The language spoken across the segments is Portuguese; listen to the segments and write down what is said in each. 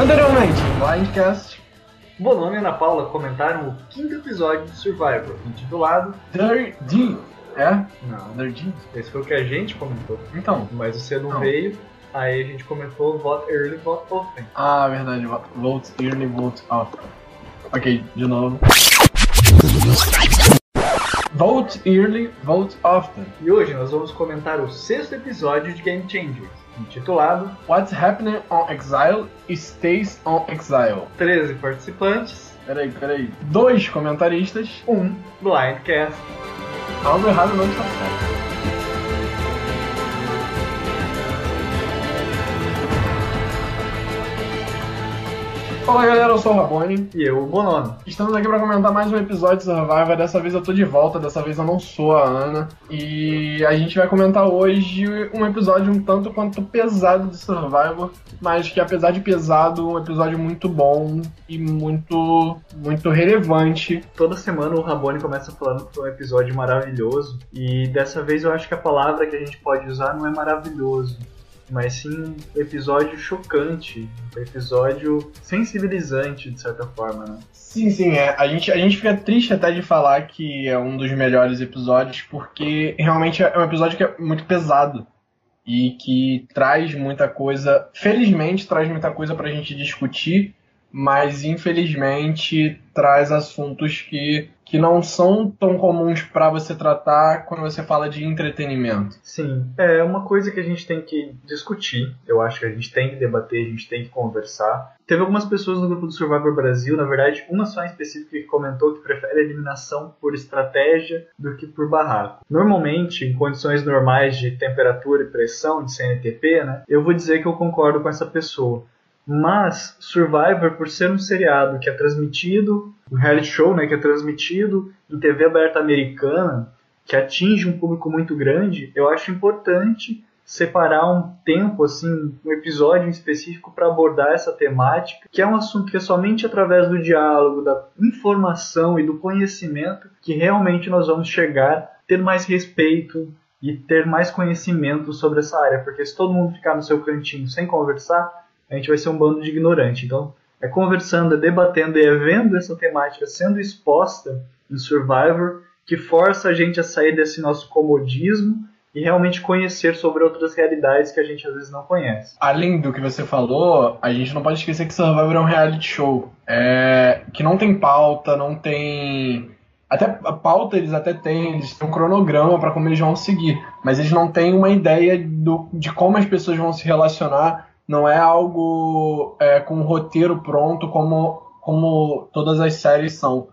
Anteriormente, Blindcast, Bonomi e Ana Paula comentaram o quinto episódio de Survivor, intitulado Dirty. É? Não, Dirty. esse foi o que a gente comentou. Então. Mas você não, Não. veio, aí a gente comentou Vote Early, Vote Often. Ah, verdade. vo- Vote early, vote out. Ok, de novo. Vote early, vote often. E hoje nós vamos comentar o sexto episódio de Game Changers, intitulado What's happening on exile stays on exile. 13 participantes, Peraí, peraí. Dois comentaristas. um Blindcast. Algo errado não está certo. Fala galera, eu sou o Rabone. E eu, o Bonomi. Estamos aqui para comentar mais um episódio de Survivor. Dessa vez eu tô de volta, dessa vez eu não sou a Ana. E a gente vai comentar hoje um episódio um tanto quanto pesado de Survivor, mas que apesar de pesado, um episódio muito bom e muito muito relevante. Toda semana o Rabone começa falando que foi um episódio maravilhoso. E dessa vez eu acho que a palavra que a gente pode usar não é maravilhoso. Mas sim um episódio chocante, um episódio sensibilizante, de certa forma, né? Sim, sim, é. A gente, a gente fica triste até de falar que é um dos melhores episódios, porque realmente é um episódio que é muito pesado. E que traz muita coisa. Felizmente traz muita coisa pra gente discutir, mas infelizmente traz assuntos que, que não são tão comuns pra você tratar quando você fala de entretenimento. Sim, é uma coisa que a gente tem que discutir. Eu acho que a gente tem que debater, a gente tem que conversar. Teve algumas pessoas no grupo do Survivor Brasil, na verdade, uma só em específico que comentou que prefere eliminação por estratégia do que por barraco. Normalmente, em condições normais de temperatura e pressão de CNTP, né, eu vou dizer que eu concordo com essa pessoa. Mas Survivor, por ser um seriado que é transmitido, um reality show, né, que é transmitido em TV aberta americana, que atinge um público muito grande, eu acho importante separar um tempo, assim, um episódio específico para abordar essa temática, que é um assunto que é somente através do diálogo, da informação e do conhecimento que realmente nós vamos chegar, ter mais respeito e ter mais conhecimento sobre essa área, porque se todo mundo ficar no seu cantinho sem conversar, a gente vai ser um bando de ignorante. Então, é conversando, é debatendo e é vendo essa temática sendo exposta em Survivor que força a gente a sair desse nosso comodismo e realmente conhecer sobre outras realidades que a gente às vezes não conhece. Além do que você falou, a gente não pode esquecer que Survivor é um reality show. É, que não tem pauta, não tem. Até a pauta eles até têm, eles têm um cronograma para como eles vão seguir. Mas eles não têm uma ideia do, de como as pessoas vão se relacionar. Não é algo é, com um roteiro pronto como, como todas as séries são.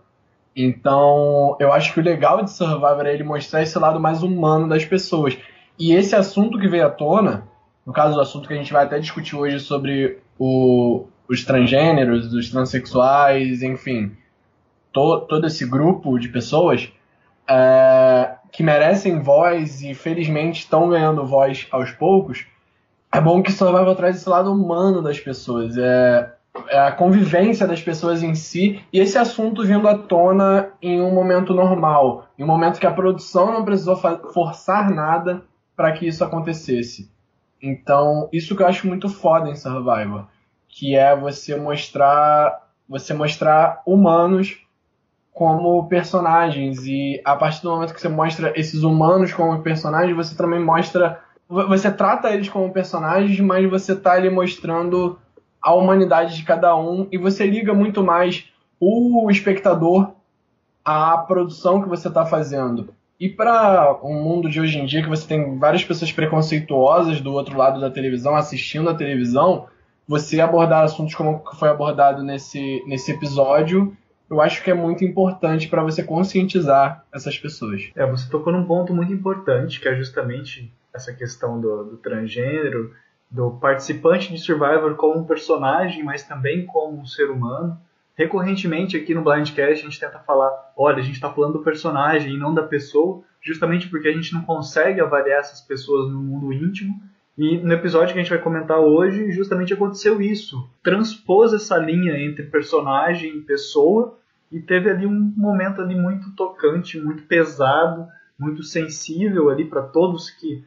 Então, eu acho que o legal de Survivor é ele mostrar esse lado mais humano das pessoas. E esse assunto que veio à tona, no caso do assunto que a gente vai até discutir hoje sobre o, os transgêneros, os transexuais, enfim, to, todo esse grupo de pessoas é, que merecem voz e felizmente estão ganhando voz aos poucos, é bom que Survivor traz esse lado humano das pessoas. É, é a convivência das pessoas em si e esse assunto vindo à tona em um momento normal, em um momento que a produção não precisou forçar nada para que isso acontecesse. Então, isso que eu acho muito foda em Survivor, que é você mostrar, você mostrar humanos como personagens e a partir do momento que você mostra esses humanos como personagens, você também mostra, você trata eles como personagens, mas você tá ali mostrando a humanidade de cada um e você liga muito mais o espectador à produção que você está fazendo. E para um mundo de hoje em dia que você tem várias pessoas preconceituosas do outro lado da televisão assistindo a televisão, você abordar assuntos como foi abordado nesse, nesse episódio, eu acho que é muito importante para você conscientizar essas pessoas. É, você tocou num ponto muito importante, que é justamente essa questão do, do transgênero, do participante de Survivor como um personagem, mas também como um ser humano. Recorrentemente aqui no Blindcast a gente tenta falar, olha, a gente está falando do personagem e não da pessoa, justamente porque a gente não consegue avaliar essas pessoas no mundo íntimo. E no episódio que a gente vai comentar hoje, justamente aconteceu isso. Transpôs essa linha entre personagem e pessoa e teve ali um momento ali muito tocante, muito pesado, muito sensível ali para todos que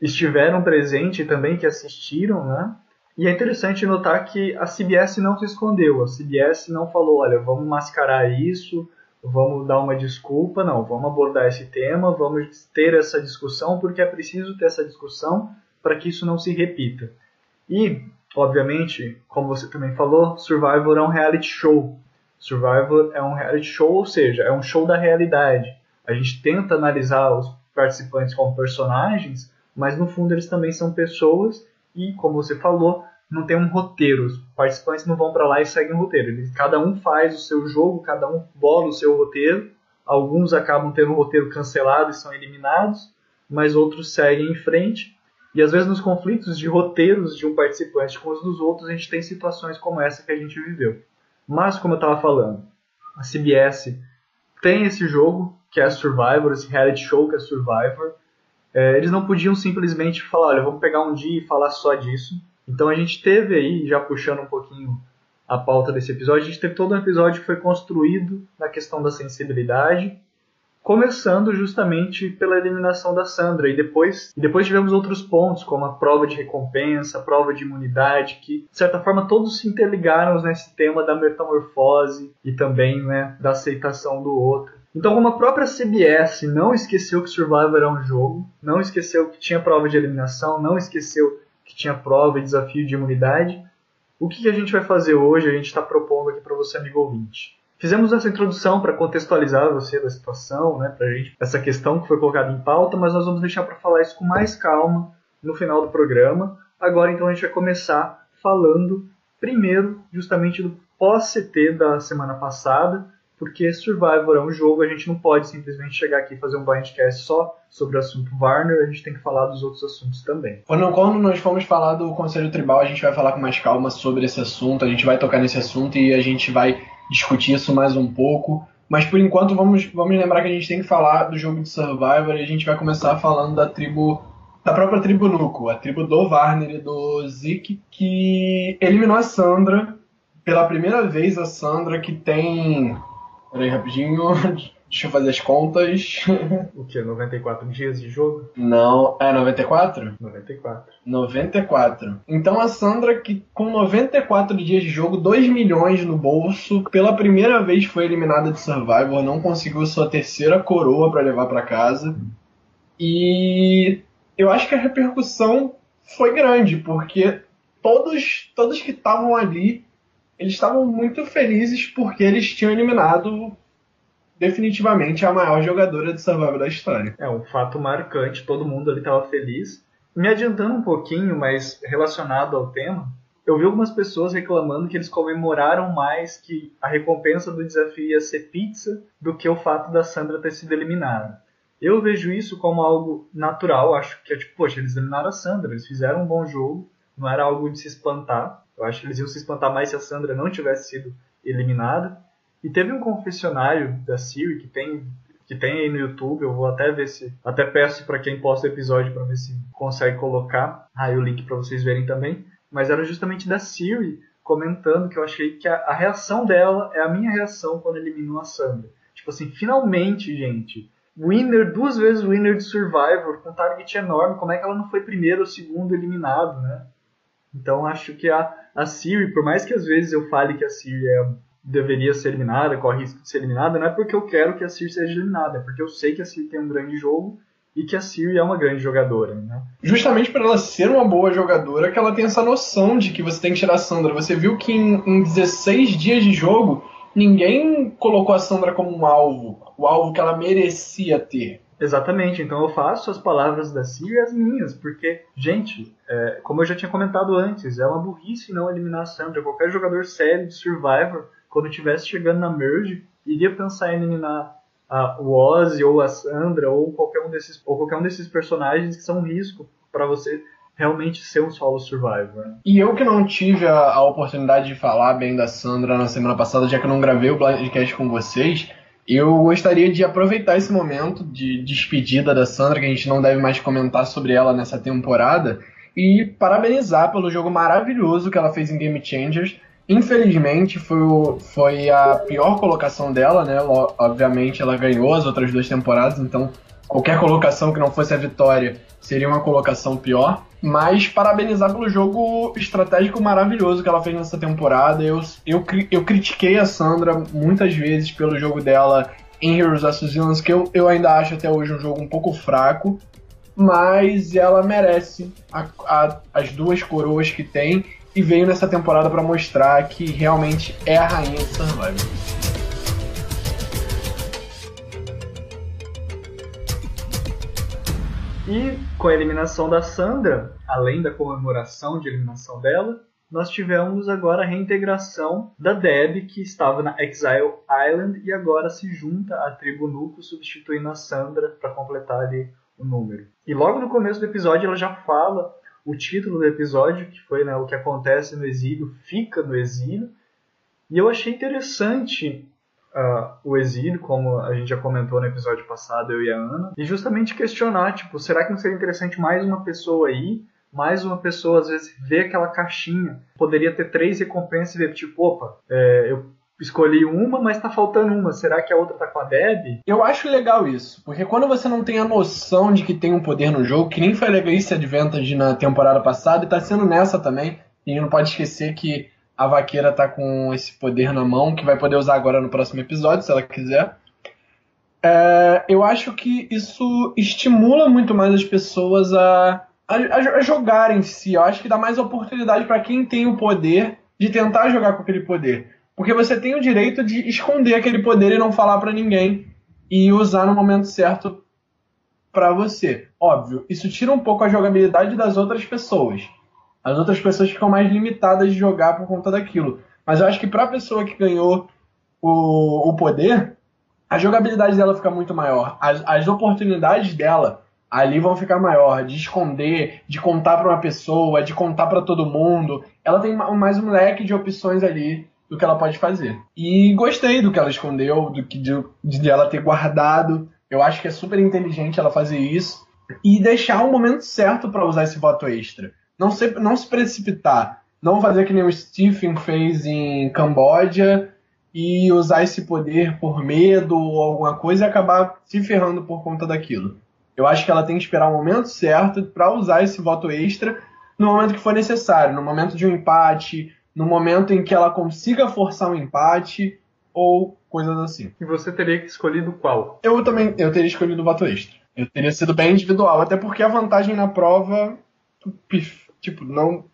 estiveram presentes e também que assistiram, né? E é interessante notar que a CBS não se escondeu, a CBS não falou, olha, vamos mascarar isso, vamos dar uma desculpa, não, vamos abordar esse tema, vamos ter essa discussão, porque é preciso ter essa discussão para que isso não se repita. E, obviamente, como você também falou, Survivor é um reality show. Survivor é um reality show, ou seja, é um show da realidade. A gente tenta analisar os participantes como personagens, mas no fundo eles também são pessoas e, como você falou, não tem um roteiro. Os participantes não vão para lá e seguem um roteiro. Eles, cada um faz o seu jogo, cada um bola o seu roteiro. Alguns acabam tendo o roteiro cancelado e são eliminados, mas outros seguem em frente. E às vezes nos conflitos de roteiros de um participante com os dos outros, a gente tem situações como essa que a gente viveu. Mas, como eu estava falando, a CBS tem esse jogo, que é Survivor, esse reality show que é Survivor. É, eles não podiam simplesmente falar, olha, vamos pegar um dia e falar só disso. Então a gente teve aí, já puxando um pouquinho a pauta desse episódio, a gente teve todo um episódio que foi construído na questão da sensibilidade, começando justamente pela eliminação da Sandra e depois e depois tivemos outros pontos como a prova de recompensa, a prova de imunidade, que de certa forma todos se interligaram nesse tema da metamorfose e também né, da aceitação do outro. Então, como a própria CBS não esqueceu que Survivor é um jogo, não esqueceu que tinha prova de eliminação, não esqueceu que tinha prova e desafio de imunidade, o que a gente vai fazer hoje? A gente está propondo aqui para você, amigo ouvinte. Fizemos essa introdução para contextualizar você da situação, né, para gente essa questão que foi colocada em pauta, mas nós vamos deixar para falar isso com mais calma no final do programa. Agora, então, a gente vai começar falando primeiro justamente do pós-CT da semana passada, porque Survivor é um jogo, a gente não pode simplesmente chegar aqui e fazer um blindcast só sobre o assunto Warner, a gente tem que falar dos outros assuntos também. Quando, nós formos falar do Conselho Tribal, a gente vai falar com mais calma sobre esse assunto, a gente vai tocar nesse assunto e a gente vai discutir isso mais um pouco. Mas por enquanto vamos, vamos lembrar que a gente tem que falar do jogo de Survivor e a gente vai começar falando da tribo da própria tribo Nuco, a tribo do Warner e do Zeke, que eliminou a Sandra pela primeira vez a Sandra que tem Peraí, rapidinho. Deixa eu fazer as contas. O que? 94 dias de jogo? Não, é 94? 94. 94. Então a Sandra, que com 94 dias de jogo, 2 milhões no bolso, pela primeira vez foi eliminada de Survivor, não conseguiu sua terceira coroa para levar para casa. E eu acho que a repercussão foi grande, porque todos, todos que estavam ali eles estavam muito felizes porque eles tinham eliminado definitivamente a maior jogadora de Survival da história. É um fato marcante, todo mundo ali estava feliz. Me adiantando um pouquinho, mas relacionado ao tema, eu vi algumas pessoas reclamando que eles comemoraram mais que a recompensa do desafio ia ser pizza do que o fato da Sandra ter sido eliminada. Eu vejo isso como algo natural, acho que é tipo, poxa, eles eliminaram a Sandra, eles fizeram um bom jogo, não era algo de se espantar. Eu acho que eles iam se espantar mais se a Sandra não tivesse sido eliminada. E teve um confessionário da Siri que tem que tem aí no YouTube, eu vou até ver se até peço para quem posta o episódio para ver se consegue colocar aí o link para vocês verem também, mas era justamente da Siri comentando que eu achei que a, a, reação dela é a minha reação quando eliminou a Sandra. Tipo assim, finalmente, gente, winner, duas vezes winner de Survivor, com target enorme, como é que ela não foi primeiro ou segundo eliminado, né? Então acho que a, a Siri, por mais que às vezes eu fale que a Siri é, deveria ser eliminada, corre risco de ser eliminada, não é porque eu quero que a Siri seja eliminada, é porque eu sei que a Siri tem um grande jogo e que a Siri é uma grande jogadora. Né? Justamente por ela ser uma boa jogadora, que ela tem essa noção de que você tem que tirar a Sandra. Você viu que em, em 16 dias de jogo, ninguém colocou a Sandra como um alvo, o alvo que ela merecia ter. Exatamente, então eu faço as palavras da Siri as minhas, porque, gente, é, como eu já tinha comentado antes, é uma burrice não eliminar a Sandra. Qualquer jogador sério de Survivor, quando estivesse chegando na Merge, iria pensar em eliminar a, o Ozzy ou a Sandra ou qualquer um desses, ou qualquer um desses personagens que são um risco para você realmente ser um solo survivor. Né? E eu que não tive a, a, oportunidade de falar bem da Sandra na semana passada, já que eu não gravei o podcast com vocês, eu gostaria de aproveitar esse momento de despedida da Sandra, que a gente não deve mais comentar sobre ela nessa temporada, e parabenizar pelo jogo maravilhoso que ela fez em Game Changers. Infelizmente foi, o, foi a pior colocação dela, né? Obviamente ela ganhou as outras duas temporadas, então qualquer colocação que não fosse a vitória seria uma colocação pior. Mas parabenizar pelo jogo estratégico maravilhoso que ela fez nessa temporada. Eu, eu, eu critiquei a Sandra muitas vezes pelo jogo dela em Heroes vs Villains, que eu, eu ainda acho até hoje um jogo um pouco fraco, mas ela merece a, a, as duas coroas que tem e veio nessa temporada para mostrar que realmente é a rainha do Survivor. E com a eliminação da Sandra, além da comemoração de eliminação dela, nós tivemos agora a reintegração da Deb, que estava na Exile Island e agora se junta à tribo Nuco, substituindo a Sandra para completar ali o número. E logo no começo do episódio ela já fala o título do episódio, que foi né, o que acontece no exílio, fica no exílio. E eu achei interessante uh, o exílio, como a gente já comentou no episódio passado, eu e a Ana, e justamente questionar, tipo, será que não seria interessante mais uma pessoa aí? Mais uma pessoa, às vezes, ver aquela caixinha. Poderia ter três recompensas e ver, tipo, opa, é, eu escolhi uma, mas tá faltando uma. Será que a outra tá com a Deb? Eu acho legal isso, porque quando você não tem a noção de que tem um poder no jogo, que nem foi legal isso Advantage na temporada passada e tá sendo nessa também, e não pode esquecer que a vaqueira tá com esse poder na mão, que vai poder usar agora no próximo episódio, se ela quiser. É, eu acho que isso estimula muito mais as pessoas a, a, a jogar em si. Eu acho que dá mais oportunidade para quem tem o poder de tentar jogar com aquele poder. Porque você tem o direito de esconder aquele poder e não falar para ninguém e usar no momento certo para você. Óbvio, isso tira um pouco a jogabilidade das outras pessoas. As outras pessoas ficam mais limitadas de jogar por conta daquilo. Mas eu acho que para a pessoa que ganhou o, o poder, a jogabilidade dela fica muito maior. As, as oportunidades dela ali vão ficar maior, de esconder, de contar para uma pessoa, de contar para todo mundo. Ela tem mais um leque de opções ali do que ela pode fazer. E gostei do que ela escondeu, do que de, de ela ter guardado. Eu acho que é super inteligente ela fazer isso e deixar o momento certo para usar esse voto extra. Não se, não se precipitar. Não fazer que nem o Stephen fez em Camboja e usar esse poder por medo ou alguma coisa e acabar se ferrando por conta daquilo. Eu acho que ela tem que esperar o momento certo para usar esse voto extra no momento que for necessário, no momento de um empate, no momento em que ela consiga forçar um empate ou coisas assim. E você teria escolhido qual? Eu também eu teria escolhido o voto extra. Eu teria sido bem individual, até porque a vantagem na prova tipo, não,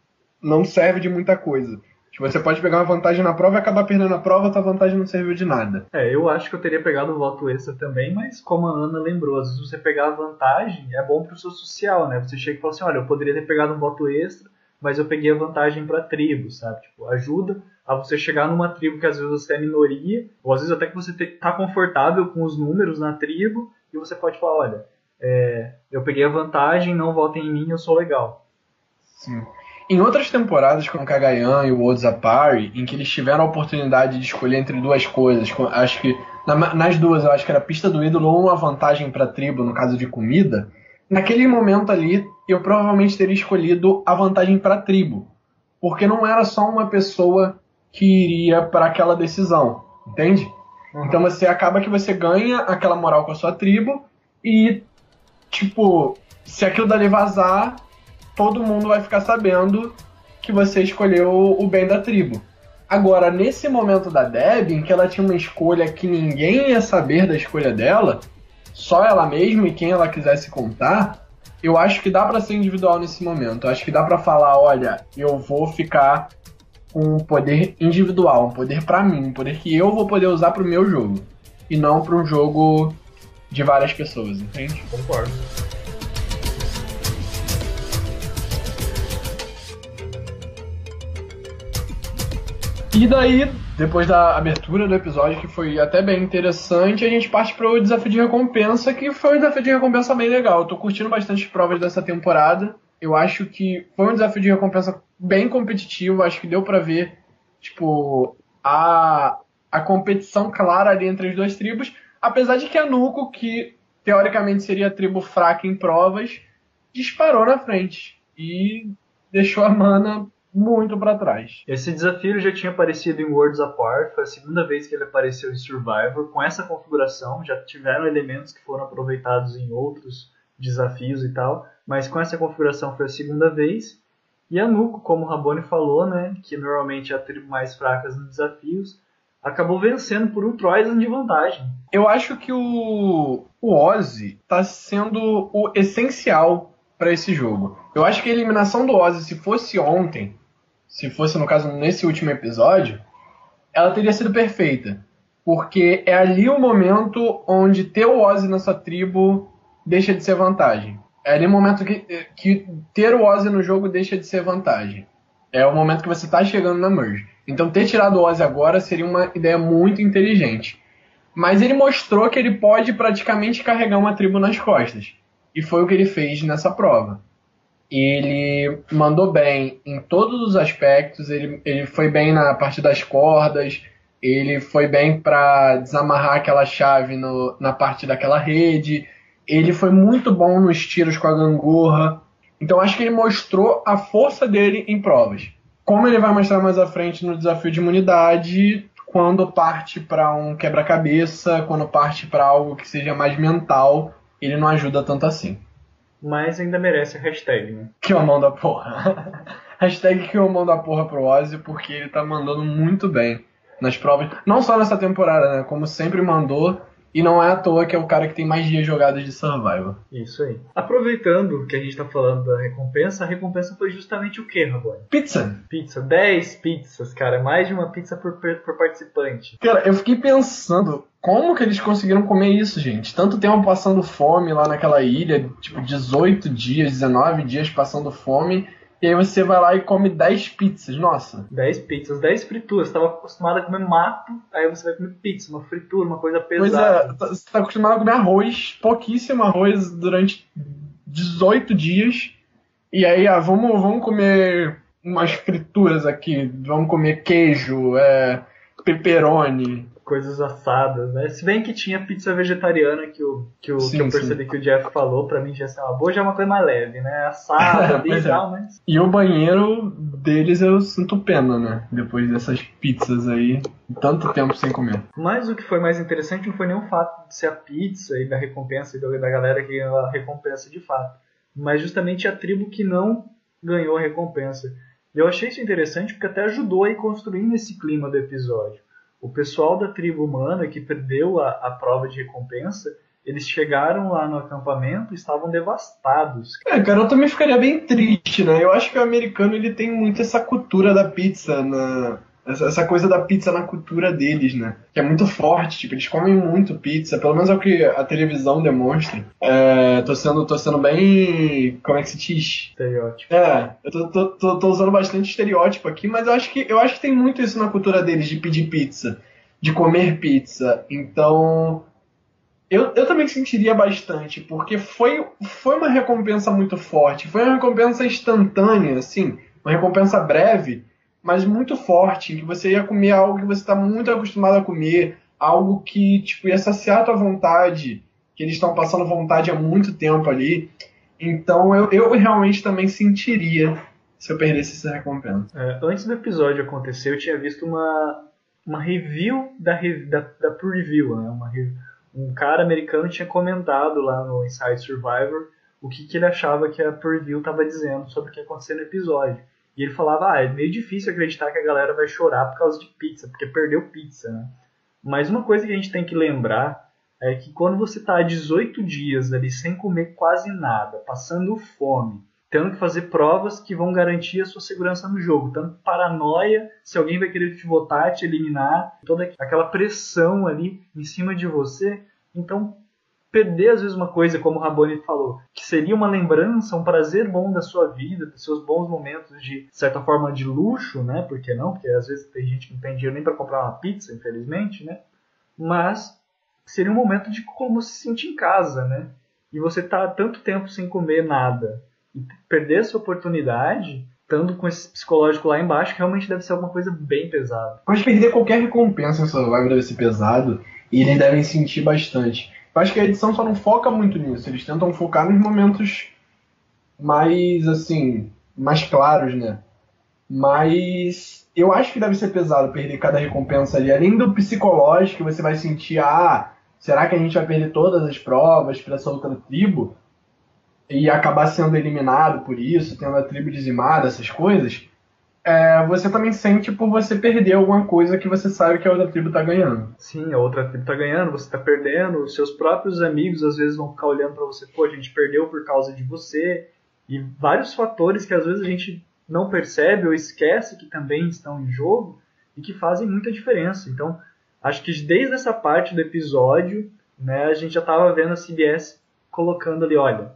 não serve de muita coisa. Tipo, você pode pegar uma vantagem na prova e acabar perdendo a prova, tua vantagem não serviu de nada. É, eu acho que eu teria pegado o voto extra também, mas como a Ana lembrou, às vezes você pegar a vantagem é bom pro seu social, né? Você chega e fala assim, olha, eu poderia ter pegado um voto extra, mas eu peguei a vantagem pra tribo, sabe? Tipo, ajuda a você chegar numa tribo que às vezes você é minoria, ou às vezes até que você tá confortável com os números na tribo, e você pode falar, olha, é, eu peguei a vantagem, não votem em mim, eu sou legal. Sim. Em outras temporadas, com o Kagayan e o Odzapari, em que eles tiveram a oportunidade de escolher entre duas coisas, acho que na, nas duas eu acho que era pista do ídolo ou uma vantagem para a tribo no caso de comida, naquele momento ali eu provavelmente teria escolhido a vantagem para a tribo, porque não era só uma pessoa que iria para aquela decisão, entende? Uhum. Então você acaba que você ganha aquela moral com a sua tribo e tipo, se aquilo dali vazar, todo mundo vai ficar sabendo que você escolheu o bem da tribo. Agora, nesse momento da Deb, em que ela tinha uma escolha que ninguém ia saber da escolha dela, só ela mesma e quem ela quisesse contar, eu acho que dá para ser individual nesse momento. Eu acho que dá para falar, olha, eu vou ficar com um poder individual, um poder para mim, um poder que eu vou poder usar pro meu jogo e não para um jogo de várias pessoas, entende? Concordo. E daí, depois da abertura do episódio, que foi até bem interessante, a gente parte para o desafio de recompensa, que foi um desafio de recompensa bem legal. Eu tô curtindo bastante as provas dessa temporada. Eu acho que foi um desafio de recompensa bem competitivo, acho que deu para ver, tipo, a, a competição clara ali entre as duas tribos, apesar de que a Nuco, que teoricamente seria a tribo fraca em provas, disparou na frente e deixou a Mana muito para trás. Esse desafio já tinha aparecido em Worlds Apart, foi a segunda vez que ele apareceu em Survivor. Com essa configuração, já tiveram elementos que foram aproveitados em outros desafios e tal, mas com essa configuração foi a segunda vez. E a Nuko, como o Rabone falou, né, que normalmente é a tribo mais fraca nos desafios, acabou vencendo por um Troisan de vantagem. Eu acho que o, o Ozzy está sendo o essencial para esse jogo. Eu acho que a eliminação do Ozzy, se fosse ontem, se fosse no caso nesse último episódio, ela teria sido perfeita. Porque é ali o momento onde ter o Ozzy na sua tribo deixa de ser vantagem. É ali o momento que, que ter o Ozzy no jogo deixa de ser vantagem. É o momento que você está chegando na merge. Então ter tirado o Ozzy agora seria uma ideia muito inteligente. Mas ele mostrou que ele pode praticamente carregar uma tribo nas costas. E foi o que ele fez nessa prova ele mandou bem em todos os aspectos. Ele, ele foi bem na parte das cordas, ele foi bem para desamarrar aquela chave no, na parte daquela rede. Ele foi muito bom nos tiros com a gangorra. Então acho que ele mostrou a força dele em provas. Como ele vai mostrar mais à frente no desafio de imunidade, quando parte para um quebra-cabeça, quando parte para algo que seja mais mental, ele não ajuda tanto assim mas ainda merece a hashtag, né? Que o mão da porra. hashtag que o mão da porra pro Ozzy, porque ele tá mandando muito bem nas provas. Não só nessa temporada, né? Como sempre mandou. E não é à toa que é o cara que tem mais dias jogados de Survival. Isso aí. Aproveitando que a gente tá falando da recompensa, a recompensa foi justamente o que, Rabone? Pizza. Pizza. 10 pizzas, cara. Mais de uma pizza por, por participante. Cara, eu fiquei pensando, como que eles conseguiram comer isso, gente? Tanto tempo passando fome lá naquela ilha, tipo 18 dias, 19 dias passando fome e aí você vai lá e come 10 pizzas, nossa. 10 pizzas, 10 frituras. Você tava acostumado a comer mato, aí você vai comer pizza, uma fritura, uma coisa pesada. Pois é, você tá acostumado a comer arroz, pouquíssimo arroz durante 18 dias. E aí, ah, vamos, vamos comer umas frituras aqui, vamos comer queijo, é, pepperoni coisas assadas, né? Se bem que tinha pizza vegetariana que, o, que, o, sim, que eu percebi sim. que o Jeff falou, pra mim já é uma boa, já é uma coisa mais leve, né? Assada ali e tal, é. mas... E o banheiro deles eu sinto pena, né? Depois dessas pizzas aí, tanto tempo sem comer. Mas o que foi mais interessante não foi nem o fato de ser a pizza e da recompensa e da galera que ganhou a recompensa de fato, mas justamente a tribo que não ganhou a recompensa. E eu achei isso interessante porque até ajudou a ir construindo esse clima do episódio o pessoal da tribo humana que perdeu a, a prova de recompensa, eles chegaram lá no acampamento e estavam devastados. É, cara, eu também ficaria bem triste, né? Eu acho que o americano ele tem muito essa cultura da pizza na, essa, essa, coisa da pizza na cultura deles, né? Que é muito forte, tipo, eles comem muito pizza, pelo menos é o que a televisão demonstra. É, tô, sendo, tô sendo bem. Como é que se diz? Estereótipo. É, eu tô, tô, tô, tô, usando bastante estereótipo aqui, mas eu acho, que, eu acho que tem muito isso na cultura deles, de pedir pizza, de comer pizza. Então. Eu, eu também sentiria bastante, porque foi, foi uma recompensa muito forte, foi uma recompensa instantânea, assim, uma recompensa breve mas muito forte, que você ia comer algo que você está muito acostumado a comer, algo que tipo, ia saciar a tua vontade, que eles estão passando vontade há muito tempo ali. Então eu, eu realmente também sentiria se eu perdesse essa recompensa. É, antes do episódio acontecer, eu tinha visto uma, uma review da, da, da preview, né? Uma, um cara americano tinha comentado lá no Inside Survivor o que, que ele achava que a preview estava dizendo sobre o que ia acontecer no episódio. E ele falava, ah, é meio difícil acreditar que a galera vai chorar por causa de pizza, porque perdeu pizza, né? Mas uma coisa que a gente tem que lembrar é que quando você está 18 dias ali sem comer quase nada, passando fome, tendo que fazer provas que vão garantir a sua segurança no jogo, tanto paranoia, se alguém vai querer te votar, te eliminar, toda aquela pressão ali em cima de você, então perder às vezes uma coisa, como o Raboni falou, que seria uma lembrança, um prazer bom da sua vida, dos seus bons momentos de certa forma de luxo, né? Por que não? Porque às vezes tem gente que não tem dinheiro nem para comprar uma pizza, infelizmente, né? Mas seria um momento de como se sentir em casa, né? E você tá tanto tempo sem comer nada e perder essa oportunidade, estando com esse psicológico lá embaixo, realmente deve ser alguma coisa bem pesada. Mas perder qualquer recompensa nessa live deve ser pesado e eles devem sentir bastante. Eu acho que a edição só não foca muito nisso. Eles tentam focar nos momentos mais, assim, mais claros, né? Mas eu acho que deve ser pesado perder cada recompensa ali. Além do psicológico, você vai sentir, ah, será que a gente vai perder todas as provas para essa outra tribo? E acabar sendo eliminado por isso, tendo a tribo dizimada, essas coisas. É, você também sente por você perder alguma coisa que você sabe que a outra tribo tá ganhando. Sim, a outra tribo tá ganhando, você tá perdendo, os seus próprios amigos às vezes vão ficar olhando para você, pô, a gente perdeu por causa de você, e vários fatores que às vezes a gente não percebe ou esquece que também estão em jogo e que fazem muita diferença. Então, acho que desde essa parte do episódio, né, a gente já estava vendo a CBS colocando ali, olha,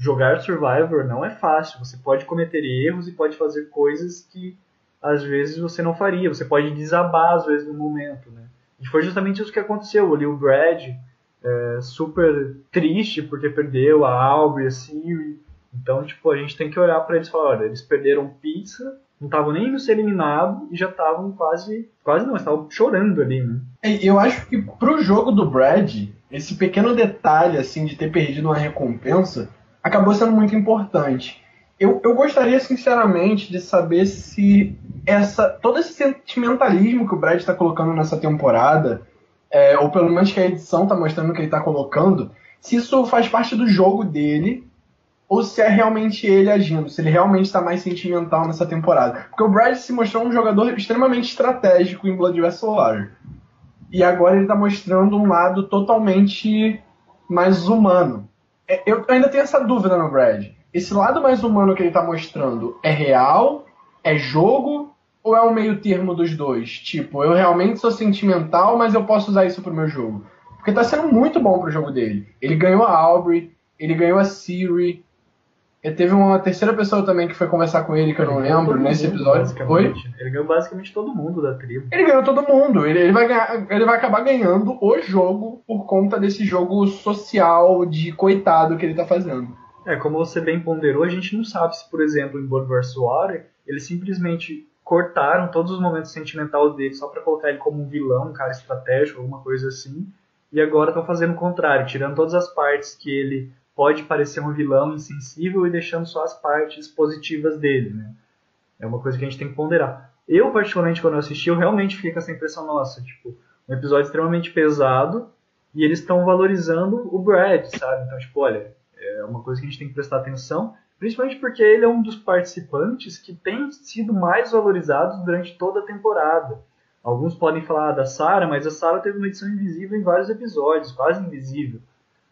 jogar Survivor não é fácil. Você pode cometer erros e pode fazer coisas que às vezes você não faria. Você pode desabar às vezes no momento, né? E foi justamente isso que aconteceu. Ali o Brad é, super triste porque perdeu a Aubrey, a Siri. Então, tipo, a gente tem que olhar para eles e falar, olha, eles perderam pizza, não estavam nem indo ser eliminados e já estavam quase, quase não, estavam chorando ali, né? É, eu acho que pro jogo do Brad, esse pequeno detalhe, assim, de ter perdido uma recompensa, acabou sendo muito importante. Eu, eu gostaria, sinceramente, de saber se essa todo esse sentimentalismo que o Brad está colocando nessa temporada, é, ou pelo menos que a edição está mostrando que ele está colocando, se isso faz parte do jogo dele, ou se é realmente ele agindo, se ele realmente está mais sentimental nessa temporada. Porque o Brad se mostrou um jogador extremamente estratégico em Blood Vessel Water. E agora ele está mostrando um lado totalmente mais humano. É, eu ainda tenho essa dúvida no Brad. Esse lado mais humano que ele tá mostrando é real? É jogo? Ou é um meio termo dos dois? Tipo, eu realmente sou sentimental, mas eu posso usar isso pro meu jogo. Porque tá sendo muito bom pro jogo dele. Ele ganhou a Aubrey, ele ganhou a Siri, e teve uma terceira pessoa também que foi conversar com ele, que eu não lembro, nesse mundo, episódio. Foi? Ele ganhou basicamente todo mundo da tribo. Ele ganhou todo mundo. Ele, ele, vai ganhar, ele vai acabar ganhando o jogo por conta desse jogo social de coitado que ele tá fazendo. É, como você bem ponderou, a gente não sabe se, por exemplo, em Blood vs. Water, eles simplesmente cortaram todos os momentos sentimentais dele só para colocar ele como um vilão, um cara estratégico, alguma coisa assim. E agora estão fazendo o contrário, tirando todas as partes que ele pode parecer um vilão insensível e deixando só as partes positivas dele, né? É uma coisa que a gente tem que ponderar. Eu, particularmente, quando eu assisti, eu realmente fiquei com essa impressão, nossa, tipo, um episódio extremamente pesado e eles estão valorizando o Brad, sabe? Então, tipo, olha, é uma coisa que a gente tem que prestar atenção, principalmente porque ele é um dos participantes que tem sido mais valorizados durante toda a temporada. Alguns podem falar da Sarah, mas a Sarah teve uma edição invisível em vários episódios, quase invisível.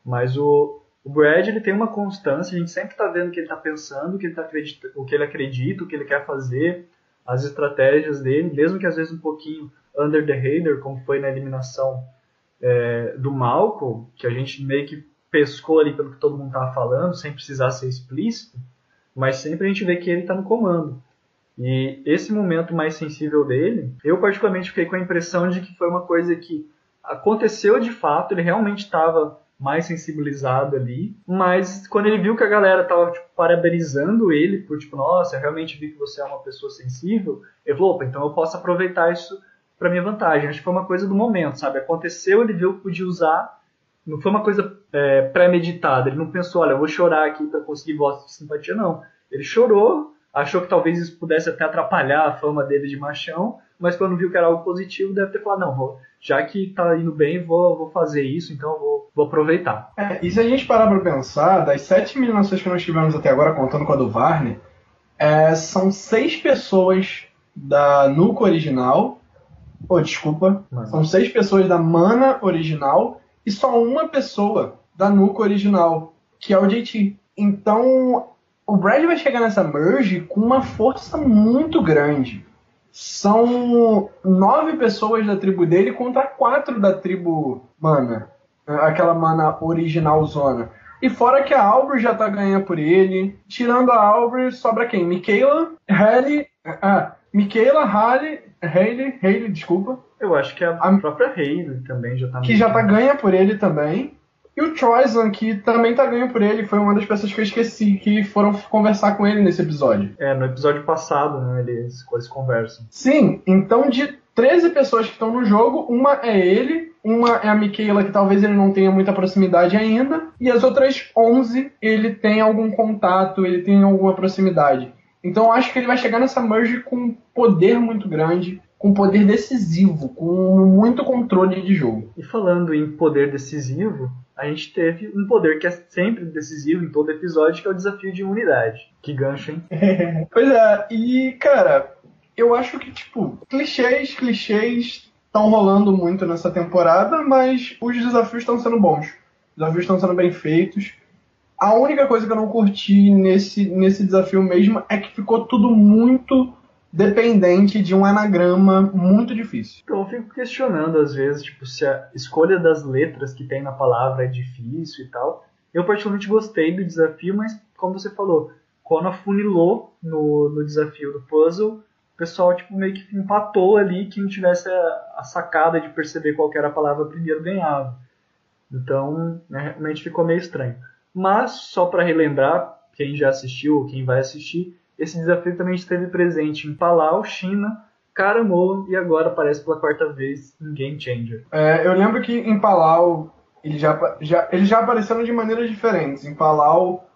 Mas o, o Brad ele tem uma constância, a gente sempre está vendo o que ele está pensando, o que ele, tá acredita, o que ele acredita, o que ele quer fazer, as estratégias dele, mesmo que às vezes um pouquinmo under the radar, como foi na eliminação é, do Malcolm, que a gente meio que pescou ali pelo que todo mundo estava falando, sem precisar ser explícito, mas sempre a gente vê que ele está no comando. E esse momento mais sensível dele, eu particularmente fiquei com a impressão de que foi uma coisa que aconteceu de fato, ele realmente estava mais sensibilizado ali. Mas quando ele viu que a galera tava tipo, parabenizando ele por tipo, nossa, eu realmente vi que você é uma pessoa sensível, ele falou, opa, então eu posso aproveitar isso para minha vantagem. Acho que foi uma coisa do momento, sabe? Aconteceu, ele viu que podia usar. Não foi uma coisa é, pré-meditada. Ele não pensou, olha, eu vou chorar aqui para conseguir votos de simpatia, não. Ele chorou, achou que talvez isso pudesse até atrapalhar a fama dele de machão, mas quando viu que era algo positivo, deve ter falado, não, vou, já que tá indo bem, vou, vou fazer isso, então vou, vou aproveitar. É, e se a gente parar para pensar, das sete eliminações que nós tivemos até agora, contando com a do Varney, é, são seis pessoas da Nuco original, oh, desculpa, Mano. são seis pessoas da Mana original e só uma pessoa da Nuco original, que é o JT. Então, o Brad vai chegar nessa merge com uma força muito grande são nove pessoas da tribo dele contra quatro da tribo Mana. Aquela Mana original zona. E fora que a Aubrey já tá ganhando por ele. Tirando a Aubrey, sobra quem? Michaela, Halle. Ah, Michaela, Halle. Hayley, Hayley, desculpa. Eu acho que a, a própria Hayley também já tá Que já tá ganha por ele também. E o Troyson, que também tá ganho por ele, foi uma das pessoas que eu esqueci, que foram conversar com ele nesse episódio. É, no episódio passado, né, eles, eles conversam. Sim, então de 13 pessoas que estão no jogo, uma é ele, uma é a Michaela, que talvez ele não tenha muita proximidade ainda, e as outras 11 ele tem algum contato, ele tem alguma proximidade. Então eu acho que ele vai chegar nessa merge com poder muito grande, com poder decisivo, com muito controle de jogo. E falando em poder decisivo, a gente teve um poder que é sempre decisivo em todo episódio, que é o desafio de imunidade. Que gancho, hein? pois é, e cara, eu acho que, tipo, clichês, clichês estão rolando muito nessa temporada, mas os desafios estão sendo bons. Os desafios estão sendo bem feitos. A única coisa que eu não curti nesse, nesse desafio mesmo é que ficou tudo muito dependente de um anagrama muito difícil. Então eu fico questionando às vezes, tipo, se a escolha das letras que tem na palavra é difícil e tal. Eu particularmente gostei do desafio, mas como você falou, quando afunilou no, no desafio do puzzle, o pessoal tipo, meio que empatou ali, quem tivesse a, a sacada de perceber qual era a palavra primeiro ganhava. Então, né, realmente ficou meio estranho. Mas, só para relembrar, quem já assistiu ou quem vai assistir, esse desafio também esteve presente em Palau, China, Caramoa e agora aparece pela quarta vez em Game Changer. É, eu lembro que em Palau ele já, já, eles já apareceram de maneiras diferentes. Em Palau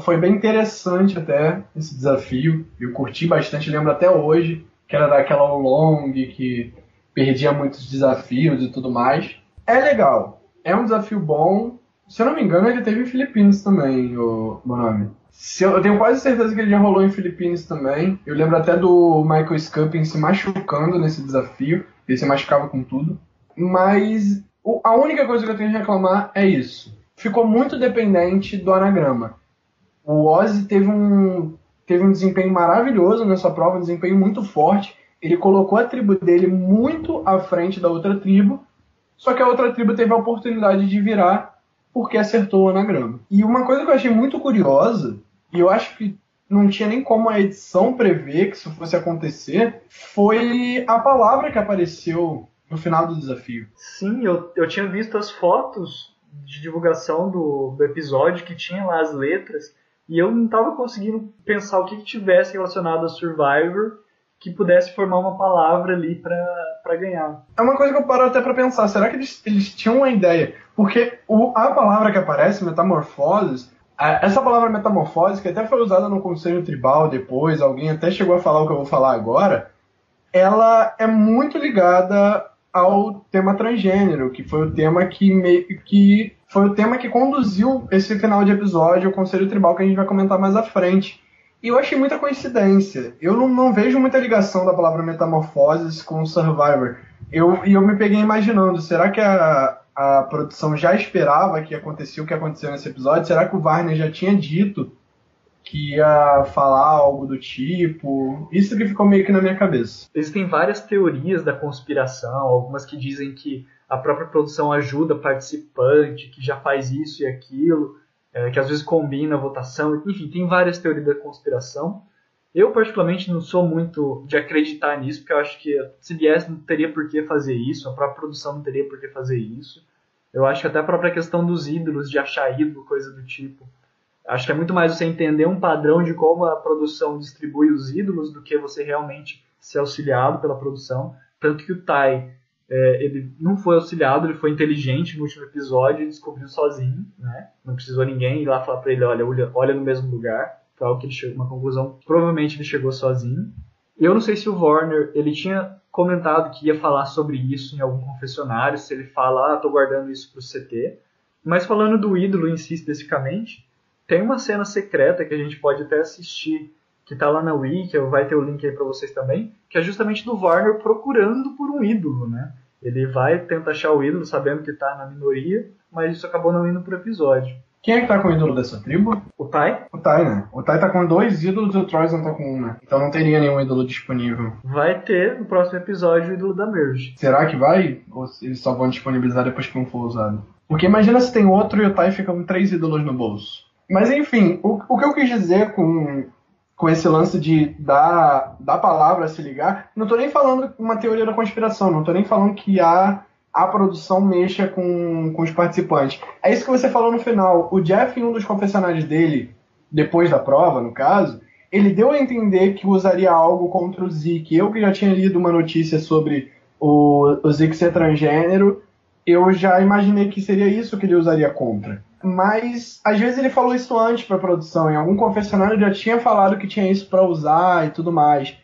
foi bem interessante até esse desafio. Eu curti bastante, lembro até hoje, que era daquela long que perdia muitos desafios e tudo mais. É legal, é um desafio bom. Se eu não me engano, ele teve em Filipinas também, o nome. Se eu, eu, tenho quase certeza que ele já rolou em Filipinas também. Eu lembro até do Michael Scupping se machucando nesse desafio. Ele se machucava com tudo. Mas o, a única coisa que eu tenho de reclamar é isso. Ficou muito dependente do anagrama. O Ozzy teve um, teve um desempenho maravilhoso nessa prova, um desempenho muito forte. Ele colocou a tribo dele muito à frente da outra tribo. Só que a outra tribo teve a oportunidade de virar porque acertou o anagrama. E uma coisa que eu achei muito curiosa, e eu acho que não tinha nem como a edição prever que isso fosse acontecer, foi a palavra que apareceu no final do desafio. Sim, eu, eu tinha visto as fotos de divulgação do, do episódio que tinha lá as letras, e eu não estava conseguindo pensar o que, que tivesse relacionado a Survivor que pudesse formar uma palavra ali para ganhar. É uma coisa que eu paro até para pensar, será que eles, eles tinham uma ideia? Porque o, a palavra que aparece, metamorfoses, essa palavra metamorfose, que até foi usada no Conselho Tribal depois, alguém até chegou a falar o que eu vou falar agora, ela é muito ligada ao tema transgênero, que foi o tema que, me, que foi o tema que conduziu esse final de episódio, o Conselho Tribal, que a gente vai comentar mais à frente. E eu achei muita coincidência. Eu não, não vejo muita ligação da palavra metamorfoses com Survivor. Eu, e eu me peguei imaginando, será que a, a produção já esperava que acontecia o que aconteceu nesse episódio? Será que o Warner já tinha dito que ia falar algo do tipo? Isso que ficou meio que na minha cabeça. Existem várias teorias da conspiração, algumas que dizem que a própria produção ajuda participante, que já faz isso e aquilo é, que às vezes combina a votação, enfim, tem várias teorias da conspiração. Eu, particularmente, não sou muito de acreditar nisso, porque eu acho que a CBS não teria por que fazer isso, a própria produção não teria por que fazer isso. Eu acho que até a própria questão dos ídolos, de achar ídolo, coisa do tipo. Acho que é muito mais você entender um padrão de como a produção distribui os ídolos do que você realmente ser auxiliado pela produção. Tanto que o Tai é, ele não foi auxiliado, ele foi inteligente no último episódio e descobriu sozinho, né? Não precisou ninguém ir lá falar para ele, olha, olha no mesmo lugar. Algo que ele chegou uma conclusão. Provavelmente ele chegou sozinho. Eu não sei se o Warner, ele tinha comentado que ia falar sobre isso em algum confessionário, se ele fala, ah, tô guardando isso pro CT. Mas falando do ídolo em si especificamente, tem uma cena secreta que a gente pode até assistir, que tá lá na Wiki, vai ter o link aí para vocês também, que é justamente do Warner procurando por um ídolo, né? Ele vai tentar achar o ídolo, sabendo que tá na minoria, mas isso acabou não indo pro episódio. Quem é que tá com o ídolo dessa tribo? O Tai? O Tai, né? O Tai tá com dois ídolos e o Troy não tá com um, né? Então não teria nenhum ídolo disponível. Vai ter no próximo episódio o ídolo da Merge. Será que vai? Ou eles só vão disponibilizar depois que um for usado? Porque imagina se tem outro e o Tai fica com três ídolos no bolso. Mas enfim, o, o que eu quis dizer com com esse lance de da, da palavra se ligar, não estou nem falando uma teoria da conspiração, não estou nem falando que a, a produção mexa com, com os participantes. É isso que você falou no final. O Jeff, em um dos confessionários dele, depois da prova, no caso, ele deu a entender que usaria algo contra o Zeke. Eu que já tinha lido uma notícia sobre o, o Zeke ser transgênero, eu já imaginei que seria isso que ele usaria contra. mas às vezes ele falou isso antes para produção. Em algum confessionário já tinha falado que tinha isso para usar e tudo mais.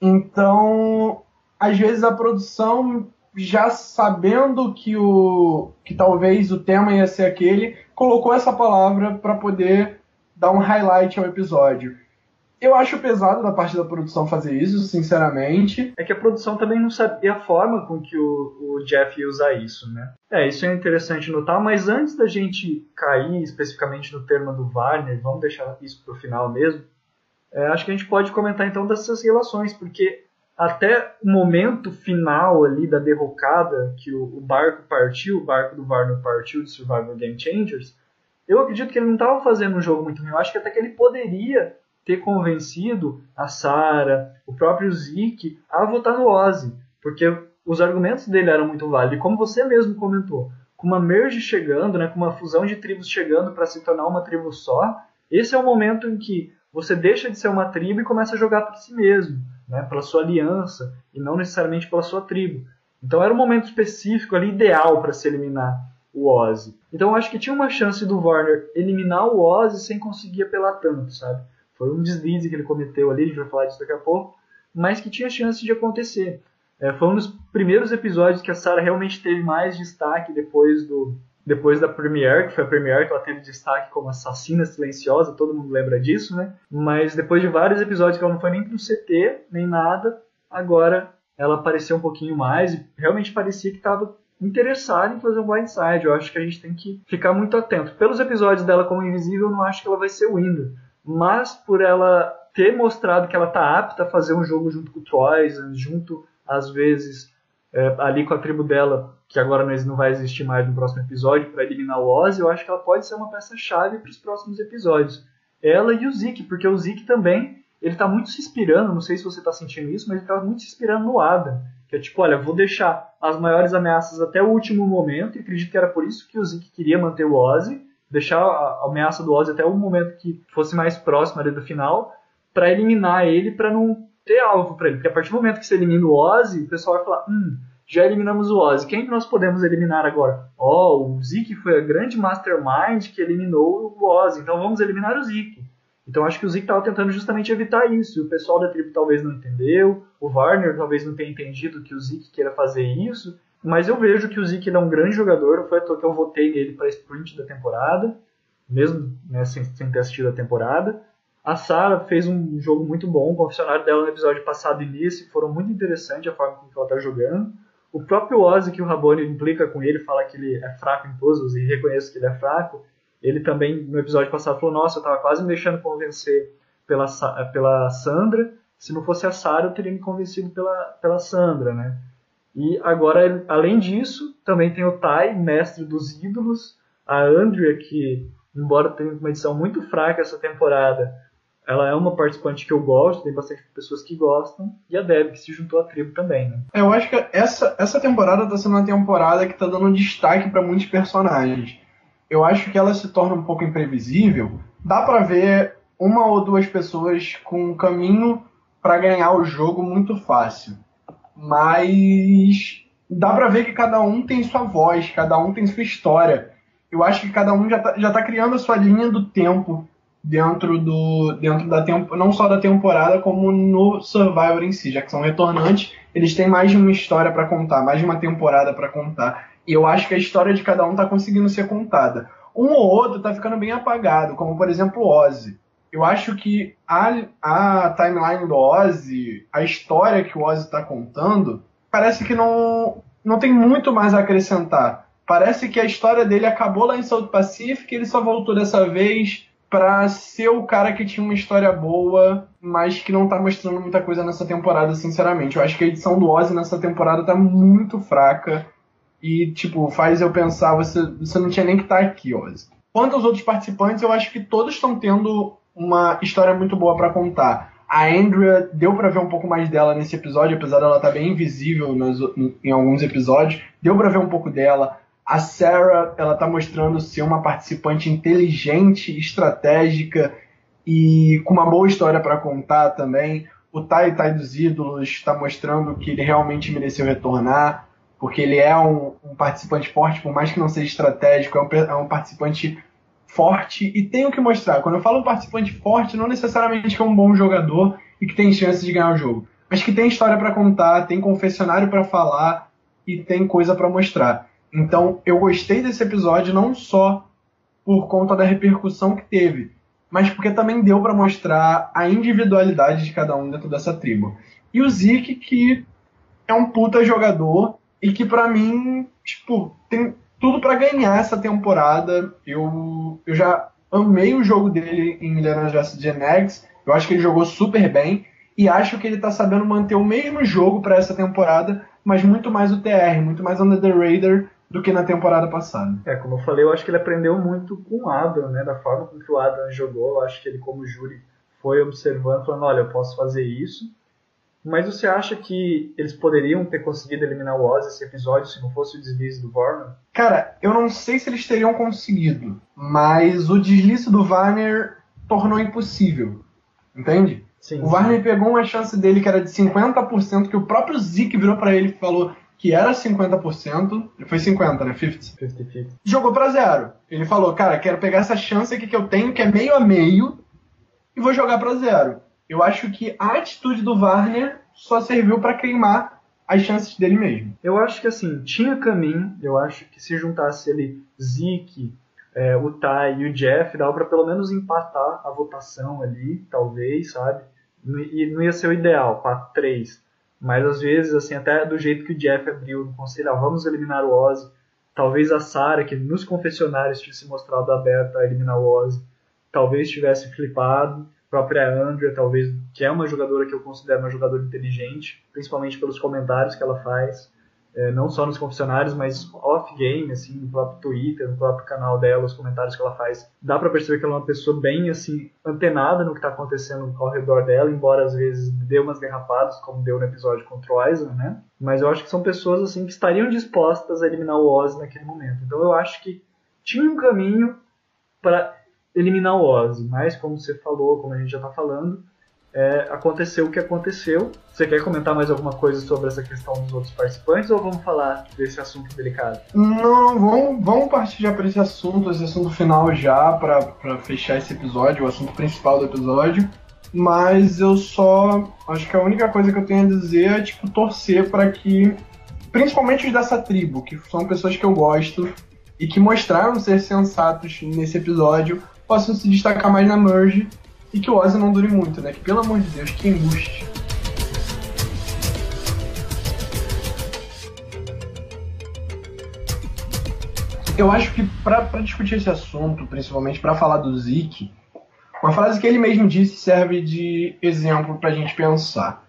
Então, às vezes a produção já sabendo que o que talvez o tema ia ser aquele, colocou essa palavra para poder dar um highlight ao episódio. Eu acho pesado da parte da produção fazer isso, sinceramente. É que a produção também não sabia a forma com que o, o Jeff ia usar isso, né? É, isso é interessante notar, mas antes da gente cair especificamente no termo do Warner, vamos deixar isso para o final mesmo, é, acho que a gente pode comentar então dessas relações, porque até o momento final ali da derrocada, que o, o barco partiu, o barco do Warner partiu de Survival Game Changers, eu acredito que ele não estava fazendo um jogo muito ruim. Eu acho que até que ele poderia ter convencido a Sarah, o próprio Zeke, a votar no Ozzy, porque os argumentos dele eram muito válidos. E como você mesmo comentou, com uma merge chegando, né, com uma fusão de tribos chegando para se tornar uma tribo só, esse é o momento em que você deixa de ser uma tribo e começa a jogar por si mesmo, né, pela sua aliança e não necessariamente pela sua tribo. Então era um momento específico ali ideal para se eliminar o Ozzy. Então eu acho que tinha uma chance do Warner eliminar o Ozzy sem conseguir apelar tanto, sabe? Foi um deslize que ele cometeu ali, a gente vai falar disso daqui a pouco, mas que tinha chance de acontecer. É, foi um dos primeiros episódios que a Sarah realmente teve mais destaque depois do depois da Premiere, que foi a Premiere que ela teve destaque como assassina silenciosa, todo mundo lembra disso, né? Mas depois de vários episódios que ela não foi nem pro CT, nem nada, agora ela apareceu um pouquinho mais e realmente parecia que estava interessada em fazer um blindside. Eu acho que a gente tem que ficar muito atento. Pelos episódios dela como invisível, eu não acho que ela vai ser Winda mas por ela ter mostrado que ela está apta a fazer um jogo junto com o Troyes, junto, às vezes, é, ali com a tribo dela, que agora não vai existir mais no próximo episódio, para eliminar o Ozzy, eu acho que ela pode ser uma peça-chave para os próximos episódios. Ela e o Zeke, porque o Zeke também, ele está muito se inspirando, não sei se você está sentindo isso, mas ele está muito se inspirando no Adam. Que é tipo, olha, vou deixar as maiores ameaças até o último momento, e acredito que era por isso que o Zeke queria manter o Ozzy, deixar a ameaça do Ozzy até o momento que fosse mais próximo ali do final, para eliminar ele, para não ter alvo para ele. Porque a partir do momento que você elimina o Ozzy, o pessoal vai falar: hum, já eliminamos o Ozzy, quem que nós podemos eliminar agora? Ó, oh, o Zeke foi a grande mastermind que eliminou o Ozzy, então vamos eliminar o Zeke. Então acho que o Zeke estava tentando justamente evitar isso. O pessoal da tribo talvez não entendeu, o Warner talvez não tenha entendido que o Zeke queira fazer isso. Mas eu vejo que o Zeke é um grande jogador, foi à que eu votei nele para sprint da temporada, mesmo né, sem, sem ter assistido a temporada. A Sarah fez um jogo muito bom, o confessionário dela no episódio passado e nesse foram muito interessantes a forma como ela está jogando. O próprio Ozzy, que o Rabone implica com ele, fala que ele é fraco em puzzles e reconhece que ele é fraco. Ele também, no episódio passado, falou: Nossa, eu estava quase me deixando convencer pela, pela Sandra. Se não fosse a Sarah, eu teria me convencido pela, pela Sandra, né? E agora, além disso, também tem o Tai, mestre dos ídolos, a Andrea, que, embora tenha uma edição muito fraca essa temporada, ela é uma participante que eu gosto, tem bastante pessoas que gostam, e a Deb, que se juntou à tribo também, né? É, eu acho que essa, essa temporada está sendo uma temporada que está dando destaque para muitos personagens. Eu acho que ela se torna um pouco imprevisível. Dá para ver uma ou duas pessoas com um caminho para ganhar o jogo muito fácil mas dá para ver que cada um tem sua voz, cada um tem sua história. Eu acho que cada um já tá, já tá criando a sua linha do tempo dentro do dentro da tempo, não só da temporada como no Survivor em si, já que são retornantes, eles têm mais de uma história para contar, mais de uma temporada para contar. E eu acho que a história de cada um tá conseguindo ser contada. Um ou outro tá ficando bem apagado, como por exemplo o Ozzy eu acho que a, a timeline do Ozzy, a história que o Ozzy está contando, parece que não, não tem muito mais a acrescentar. Parece que a história dele acabou lá em South Pacific ele só voltou dessa vez para ser o cara que tinha uma história boa, mas que não tá mostrando muita coisa nessa temporada, sinceramente. Eu acho que a edição do Ozzy nessa temporada tá muito fraca e, tipo, faz eu pensar, você, você não tinha nem que estar tá aqui, Ozzy. Quanto aos outros participantes, eu acho que todos estão tendo uma história muito boa para contar. A Andrea deu para ver um pouco mais dela nesse episódio, apesar dela estar tá bem invisível nos, em alguns episódios. Deu para ver um pouco dela. A Sarah, ela tá mostrando ser uma participante inteligente, estratégica e com uma boa história para contar também. O Tai Tai dos ídolos está mostrando que ele realmente mereceu retornar, porque ele é um, um, participante forte, por mais que não seja estratégico, é um, é um participante forte e tem o que mostrar. Quando eu falo um participante forte, não necessariamente que é um bom jogador e que tem chance de ganhar o jogo, mas que tem história para contar, tem confessionário para falar e tem coisa para mostrar. Então, eu gostei desse episódio não só por conta da repercussão que teve, mas porque também deu para mostrar a individualidade de cada um dentro dessa tribo. E o Zeke, que é um puta jogador e que para mim, tipo, tem tudo para ganhar essa temporada. Eu, eu já amei o jogo dele em Leonard Just Gen. Eu acho que ele jogou super bem e acho que ele tá sabendo manter o mesmo jogo para essa temporada, mas muito mais o TR, muito mais under the radar do que na temporada passada. É, como eu falei, eu acho que ele aprendeu muito com o Adam, né? Da forma com que o Adam jogou. Eu acho que ele, como júri, foi observando, falando: olha, eu posso fazer isso. Mas você acha que eles poderiam ter conseguido eliminar o Oz esse episódio se não fosse o deslize do Varner? Cara, eu não sei se eles teriam conseguido, mas o deslize do Varner tornou impossível. Entende? Sim, o Varner sim. pegou uma chance dele que era de 50%, que o próprio Zeke virou para ele e falou: que era 50%, foi 50, né? 50. 50, 50. Jogou para zero. Ele falou, cara, quero pegar essa chance aqui que eu tenho, que é meio a meio, e vou jogar para zero. Eu acho que a atitude do Warner só serviu para queimar as chances dele mesmo. Eu acho que assim, tinha caminho, eu acho que se juntasse ele Zeke, é, o Ty e o Jeff, dava para pelo menos empatar a votação ali, talvez, sabe? E não ia ser o ideal, 4-3 mas às vezes, assim, até do jeito que o Jeff abriu no conselho, ah, vamos eliminar o Ozzy. Talvez a Sarah, que nos confessionários tinha se mostrado aberta a eliminar o Ozzy, talvez tivesse flipado. A própria Andrea, talvez, que é uma jogadora que eu considero uma jogadora inteligente, principalmente pelos comentários que ela faz é, não só nos confessionários, mas off-game, assim, no próprio Twitter, no próprio canal dela, os comentários que ela faz. Dá para perceber que ela é uma pessoa bem, assim, antenada no que está acontecendo ao redor dela, embora às vezes dê umas derrapadas, como deu no episódio contra o Eisen, né? Mas eu acho que são pessoas, assim, que estariam dispostas a eliminar o Ozzy naquele momento. Então eu acho que tinha um caminho para eliminar o Ozzy, mas como você falou, como a gente já está falando, é, aconteceu o que aconteceu. Você quer comentar mais alguma coisa sobre essa questão dos outros participantes ou vamos falar desse assunto delicado? Não, vamos, vamos partir já para esse assunto, esse assunto final já, para fechar esse episódio, o assunto principal do episódio. Mas eu só. Acho que a única coisa que eu tenho a dizer é, tipo, torcer para que. Principalmente os dessa tribo, que são pessoas que eu gosto e que mostraram ser sensatos nesse episódio, possam se destacar mais na Merge e que o Ozzy não dure muito, né? Que pelo amor de Deus, que angústia. Eu acho que para discutir esse assunto, principalmente para falar do Zeke, uma frase que ele mesmo disse serve de exemplo para a gente pensar.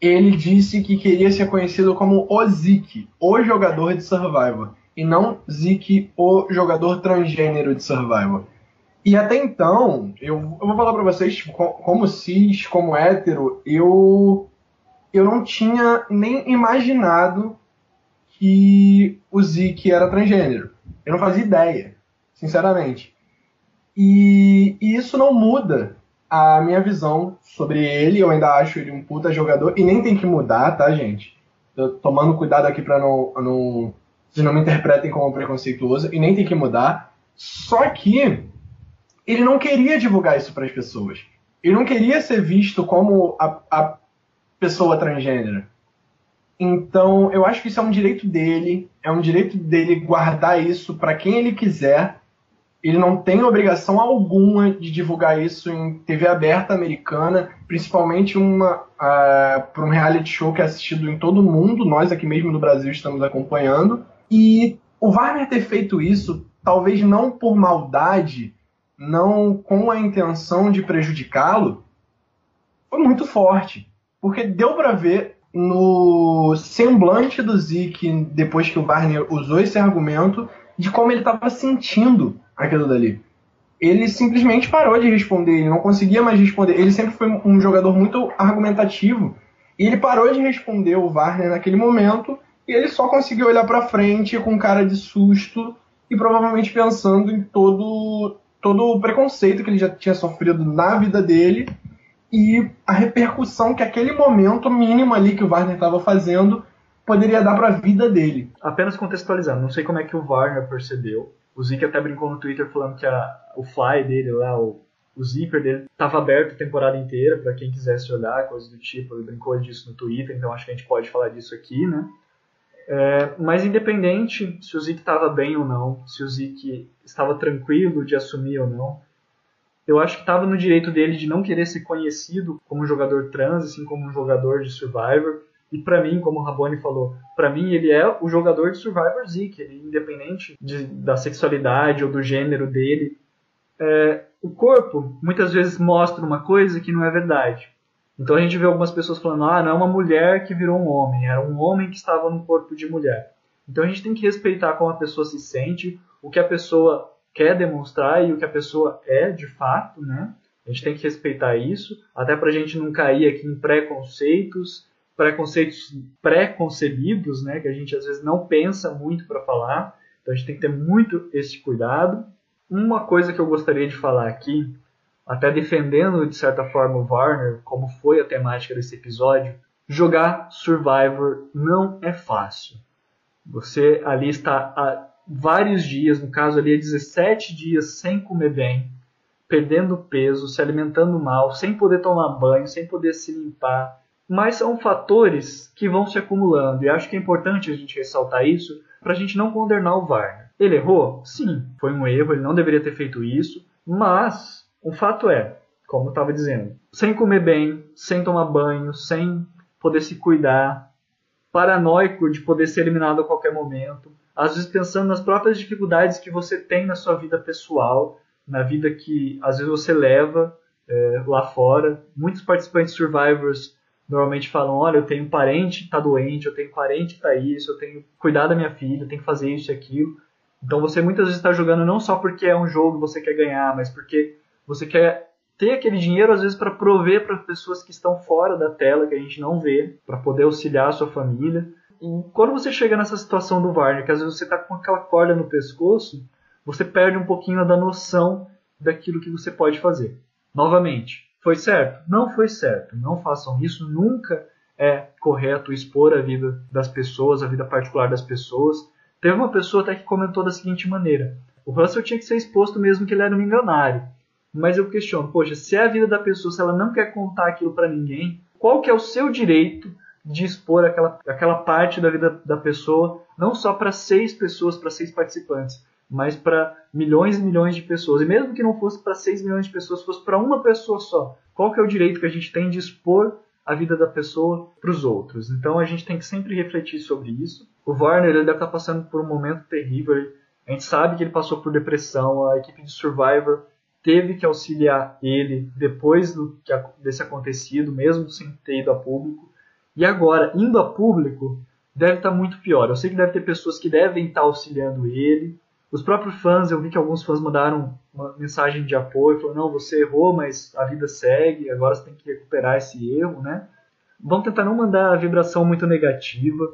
Ele disse que queria ser conhecido como o Zeke, o jogador de Survivor, e não Zeke, o jogador transgênero de Survivor. E até então, eu, eu vou falar pra vocês, tipo, como cis, como hétero, eu, eu não tinha nem imaginado que o Zeke era transgênero. Eu não fazia ideia, sinceramente. E, e, isso não muda a minha visão sobre ele. Eu ainda acho ele um puta jogador. E nem tem que mudar, tá, gente? Tô tomando cuidado aqui pra não, não. Vocês não me interpretem como preconceituoso. E nem tem que mudar. Só que ele não queria divulgar isso para as pessoas. Ele não queria ser visto como a, a pessoa transgênero. Então, eu acho que isso é um direito dele, é um direito dele guardar isso para quem ele quiser. Ele não tem obrigação alguma de divulgar isso em TV aberta americana, principalmente uma uh, para um reality show que é assistido em todo mundo. Nós aqui mesmo no Brasil estamos acompanhando. E o Warner ter feito isso, talvez não por maldade, não com a intenção de prejudicá-lo, foi muito forte. Porque deu para ver no semblante do Zeke, depois que o Barney usou esse argumento, de como ele estava sentindo aquilo dali. Ele simplesmente parou de responder, ele não conseguia mais responder. Ele sempre foi um jogador muito argumentativo. E ele parou de responder o Warner naquele momento e ele só conseguiu olhar para frente com cara de susto e provavelmente pensando em todo todo o preconceito que ele já tinha sofrido na vida dele e a repercussão que aquele momento mínimo ali que o Warner estava fazendo poderia dar para a vida dele. Apenas contextualizando, não sei como é que o Warner percebeu, O Zeke até brincou no Twitter falando que a, o fly dele lá, o, o zíper dele, estava aberto a temporada inteira para quem quisesse olhar, coisa do tipo. Ele brincou disso no Twitter, então acho que a gente pode falar disso aqui, né? É, mas independente se o Zeke estava bem ou não, se o Zeke estava tranquilo de assumir ou não, eu acho que estava no direito dele de não querer ser conhecido como um jogador trans, assim como um jogador de Survivor. E para mim, como o Raboni falou, para mim ele é o jogador de Survivor ele, independente de, da sexualidade ou do gênero dele. É, o corpo muitas vezes mostra uma coisa que não é verdade. Então a gente vê algumas pessoas falando, ah, não é uma mulher que virou um homem, era um homem que estava no corpo de mulher. Então a gente tem que respeitar como a pessoa se sente, o que a pessoa quer demonstrar e o que a pessoa é de fato, né? A gente tem que respeitar isso, até para a gente não cair aqui em preconceitos, preconceitos pré-concebidos, né? Que a gente às vezes não pensa muito para falar. Então a gente tem que ter muito esse cuidado. Uma coisa que eu gostaria de falar aqui, até defendendo de certa forma o Warner, como foi a temática desse episódio, jogar Survivor não é fácil. Você ali está vários dias, no caso ali, 17 dias sem comer bem, perdendo peso, se alimentando mal, sem poder tomar banho, sem poder se limpar. Mas são fatores que vão se acumulando e acho que é importante a gente ressaltar isso para a gente não condenar o Varner. Ele errou? Sim, foi um erro, ele não deveria ter feito isso, mas o fato é, como eu estava dizendo, sem comer bem, sem tomar banho, sem poder se cuidar, paranoico de poder ser eliminado a qualquer momento, às vezes pensando nas próprias dificuldades que você tem na sua vida pessoal, na vida que às vezes você leva é, lá fora. Muitos participantes Survivors normalmente falam: olha, eu tenho um parente que está doente, eu tenho um parente que está isso, eu tenho que cuidar da minha filha, eu tenho que fazer isso e aquilo. Então você muitas vezes está jogando não só porque é um jogo e você quer ganhar, mas porque você quer ter aquele dinheiro às vezes para prover para pessoas que estão fora da tela, que a gente não vê, para poder auxiliar a sua família. E quando você chega nessa situação do Varner, que às vezes você está com aquela corda no pescoço, você perde um pouquinho da noção daquilo que você pode fazer. Novamente, foi certo? Não foi certo. Não façam isso. Nunca é correto expor a vida das pessoas, a vida particular das pessoas. Teve uma pessoa até que comentou da seguinte maneira: o Russell tinha que ser exposto mesmo que ele era um milionário. Mas eu questiono, poxa, se é a vida da pessoa, se ela não quer contar aquilo para ninguém, qual que é o seu direito de expor aquela, aquela parte da vida da pessoa, não só para seis pessoas, para seis participantes, mas para milhões e milhões de pessoas. E mesmo que não fosse para seis milhões de pessoas, fosse para uma pessoa só, qual que é o direito que a gente tem de expor a vida da pessoa para os outros? Então a gente tem que sempre refletir sobre isso. O Warner ele deve estar tá passando por um momento terrível. A gente sabe que ele passou por depressão. A equipe de Survivor teve que auxiliar ele depois do, desse acontecido, mesmo sem ter ido a público. E agora, indo a público, deve estar tá muito pior. Eu sei que deve ter pessoas que devem estar tá auxiliando ele. Os próprios fãs, eu vi que alguns fãs mandaram uma mensagem de apoio, falando, não, você errou, mas a vida segue, agora você tem que recuperar esse erro, né? Vamos tentar não mandar a vibração muito negativa.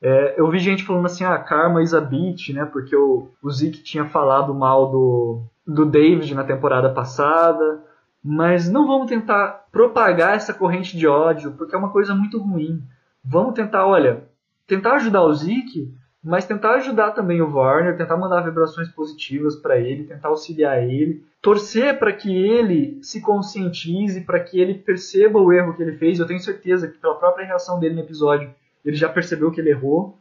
É, eu vi gente falando assim, ah, karma is a bitch, né? Porque o, o Zeke tinha falado mal do, do David na temporada passada. Mas não vamos tentar propagar essa corrente de ódio, porque é uma coisa muito ruim. Vamos tentar, olha, tentar ajudar o Zeke, mas tentar ajudar também o Warner, tentar mandar vibrações positivas para ele, tentar auxiliar ele, torcer para que ele se conscientize, para que ele perceba o erro que ele fez. Eu tenho certeza que pela própria reação dele no episódio, ele já percebeu que ele errou,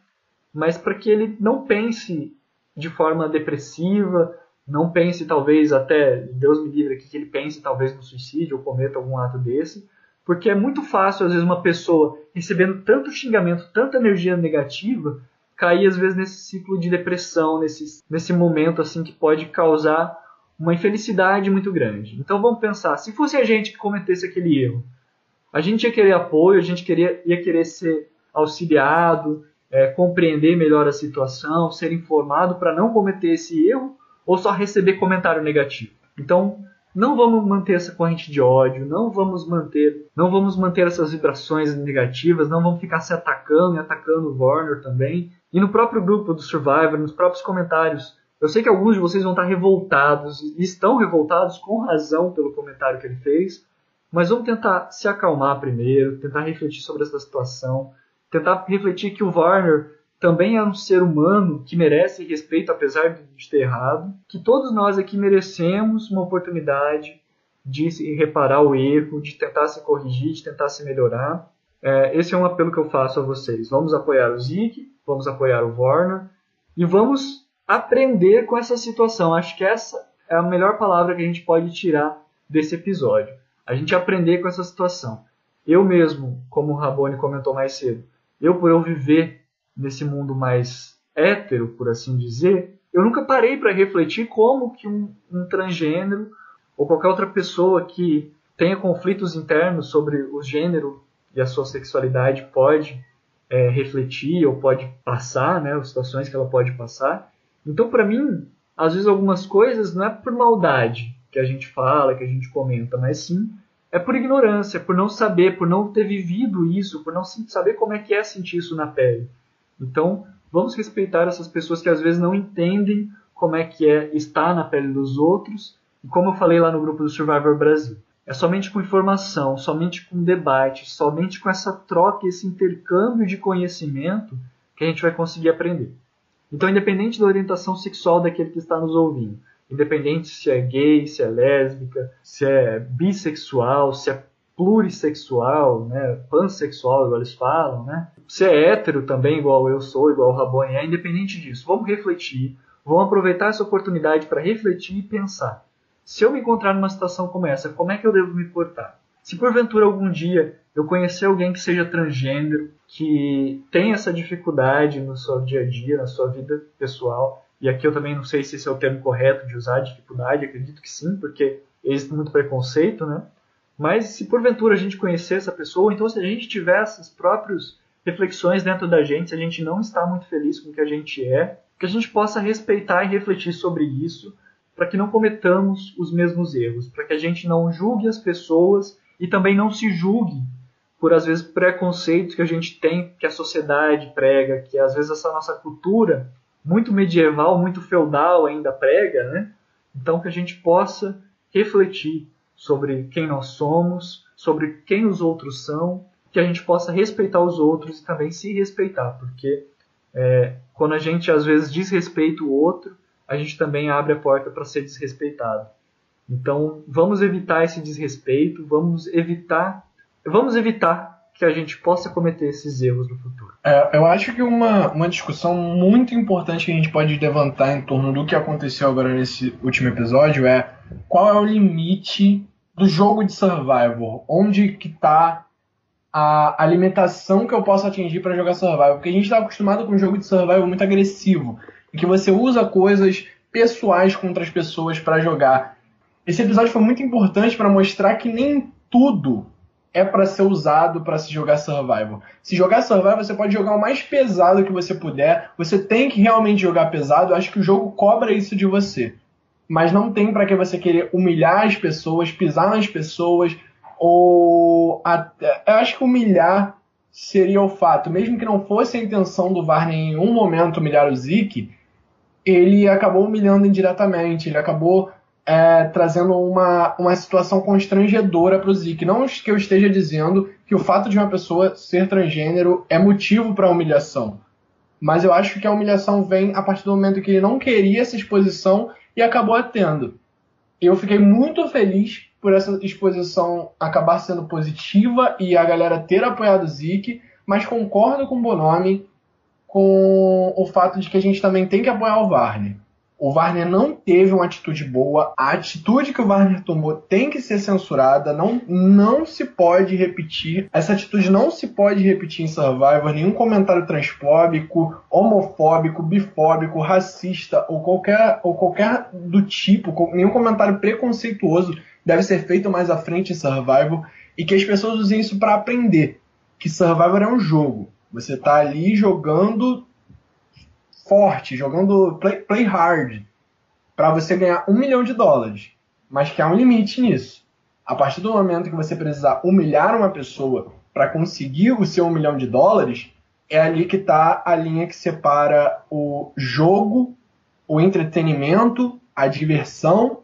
mas para que ele não pense de forma depressiva, não pense talvez até, Deus me livre aqui, que ele pense talvez no suicídio ou cometa algum ato desse, porque é muito fácil às vezes uma pessoa recebendo tanto xingamento, tanta energia negativa, cair às vezes nesse ciclo de depressão, nesse, nesse momento assim que pode causar uma infelicidade muito grande. Então vamos pensar, se fosse a gente que cometesse aquele erro, a gente ia querer apoio, a gente queria, ia querer ser auxiliado, é, compreender melhor a situação, ser informado para não cometer esse erro, ou só receber comentário negativo. Então, não vamos manter essa corrente de ódio, não vamos manter, não vamos manter essas vibrações negativas, não vamos ficar se atacando e atacando o Warner também. E no próprio grupo do Survivor, nos próprios comentários, eu sei que alguns de vocês vão estar revoltados e estão revoltados com razão pelo comentário que ele fez, mas vamos tentar se acalmar primeiro, tentar refletir sobre essa situação, tentar refletir que o Warner também é um ser humano que merece respeito, apesar de ter errado, que todos nós aqui merecemos uma oportunidade de reparar o erro, de tentar se corrigir, de tentar se melhorar. É, esse é um apelo que eu faço a vocês. Vamos apoiar o Zik, vamos apoiar o Warner e vamos aprender com essa situação. Acho que essa é a melhor palavra que a gente pode tirar desse episódio. A gente aprender com essa situação. Eu mesmo, como o Rabone comentou mais cedo, eu por eu viver nesse mundo mais hétero, por assim dizer, eu nunca parei para refletir como que um, um transgênero ou qualquer outra pessoa que tenha conflitos internos sobre o gênero e a sua sexualidade pode é, refletir ou pode passar, né, as situações que ela pode passar. Então, para mim, às vezes algumas coisas não é por maldade que a gente fala, que a gente comenta, mas sim é por ignorância, por não saber, por não ter vivido isso, por não saber como é que é sentir isso na pele. Então, vamos respeitar essas pessoas que às vezes não entendem como é que é estar na pele dos outros. E como eu falei lá no grupo do Survivor Brasil, é somente com informação, somente com debate, somente com essa troca, esse intercâmbio de conhecimento que a gente vai conseguir aprender. Então, independente da orientação sexual daquele que está nos ouvindo, independente se é gay, se é lésbica, se é bissexual, se é plurissexual, né, pansexual, igual eles falam, né? Se é hétero também, igual eu sou, igual o Rabone é, independente disso, vamos refletir, vamos aproveitar essa oportunidade para refletir e pensar. Se eu me encontrar numa situação como essa, como é que eu devo me portar? Se porventura algum dia eu conhecer alguém que seja transgênero, que tem essa dificuldade no seu dia a dia, na sua vida pessoal, e aqui eu também não sei se esse é o termo correto de usar, dificuldade, acredito que sim, porque existe muito preconceito, né? Mas se porventura a gente conhecer essa pessoa, então se a gente tiver essas próprias reflexões dentro da gente, se a gente não está muito feliz com o que a gente é, que a gente possa respeitar e refletir sobre isso, para que não cometamos os mesmos erros, para que a gente não julgue as pessoas e também não se julgue por às vezes preconceitos que a gente tem, que a sociedade prega, que às vezes essa nossa cultura muito medieval, muito feudal ainda prega, né? Então que a gente possa refletir sobre quem nós somos, sobre quem os outros são, que a gente possa respeitar os outros e também se respeitar, porque é, quando a gente às vezes desrespeita o outro, a gente também abre a porta para ser desrespeitado. Então, vamos evitar esse desrespeito, vamos evitar, vamos evitar que a gente possa cometer esses erros no futuro. É, eu acho que uma, uma discussão muito importante que a gente pode levantar em torno do que aconteceu agora nesse último episódio é qual é o limite do jogo de survival? Onde que está a alimentação que eu posso atingir para jogar survival? Porque a gente está acostumado com um jogo de survival muito agressivo, em que você usa coisas pessoais contra as pessoas para jogar. Esse episódio foi muito importante para mostrar que nem tudo é para ser usado para se jogar survival. Se jogar survival, você pode jogar o mais pesado que você puder. Você tem que realmente jogar pesado. Eu acho que o jogo cobra isso de você. Mas não tem para que você querer humilhar as pessoas, pisar nas pessoas ou eu acho que humilhar seria o fato, mesmo que não fosse a intenção do Varney em um momento humilhar o Zeke, ele acabou humilhando indiretamente, ele acabou é, trazendo uma, uma situação constrangedora para o Zik. Não que eu esteja dizendo que o fato de uma pessoa ser transgênero é motivo para humilhação. Mas eu acho que a humilhação vem a partir do momento que ele não queria essa exposição e acabou tendo. Eu fiquei muito feliz por essa exposição acabar sendo positiva e a galera ter apoiado o Zik, mas concordo com o Bonomi com o fato de que a gente também tem que apoiar o Varney. O Warner não teve uma atitude boa. A atitude que o Warner tomou tem que ser censurada. Não, não se pode repetir. Essa atitude não se pode repetir em Survivor. Nenhum comentário transfóbico, homofóbico, bifóbico, racista ou qualquer, ou qualquer do tipo, nenhum comentário preconceituoso deve ser feito mais à frente em Survivor. E que as pessoas usem isso para aprender que Survivor é um jogo. Você está ali jogando forte, jogando play, play hard, para você ganhar um milhão de dólares. Mas que há um limite nisso. A partir do momento que você precisar humilhar uma pessoa para conseguir o seu um milhão de dólares, é ali que está a linha que separa o jogo, o entretenimento, a diversão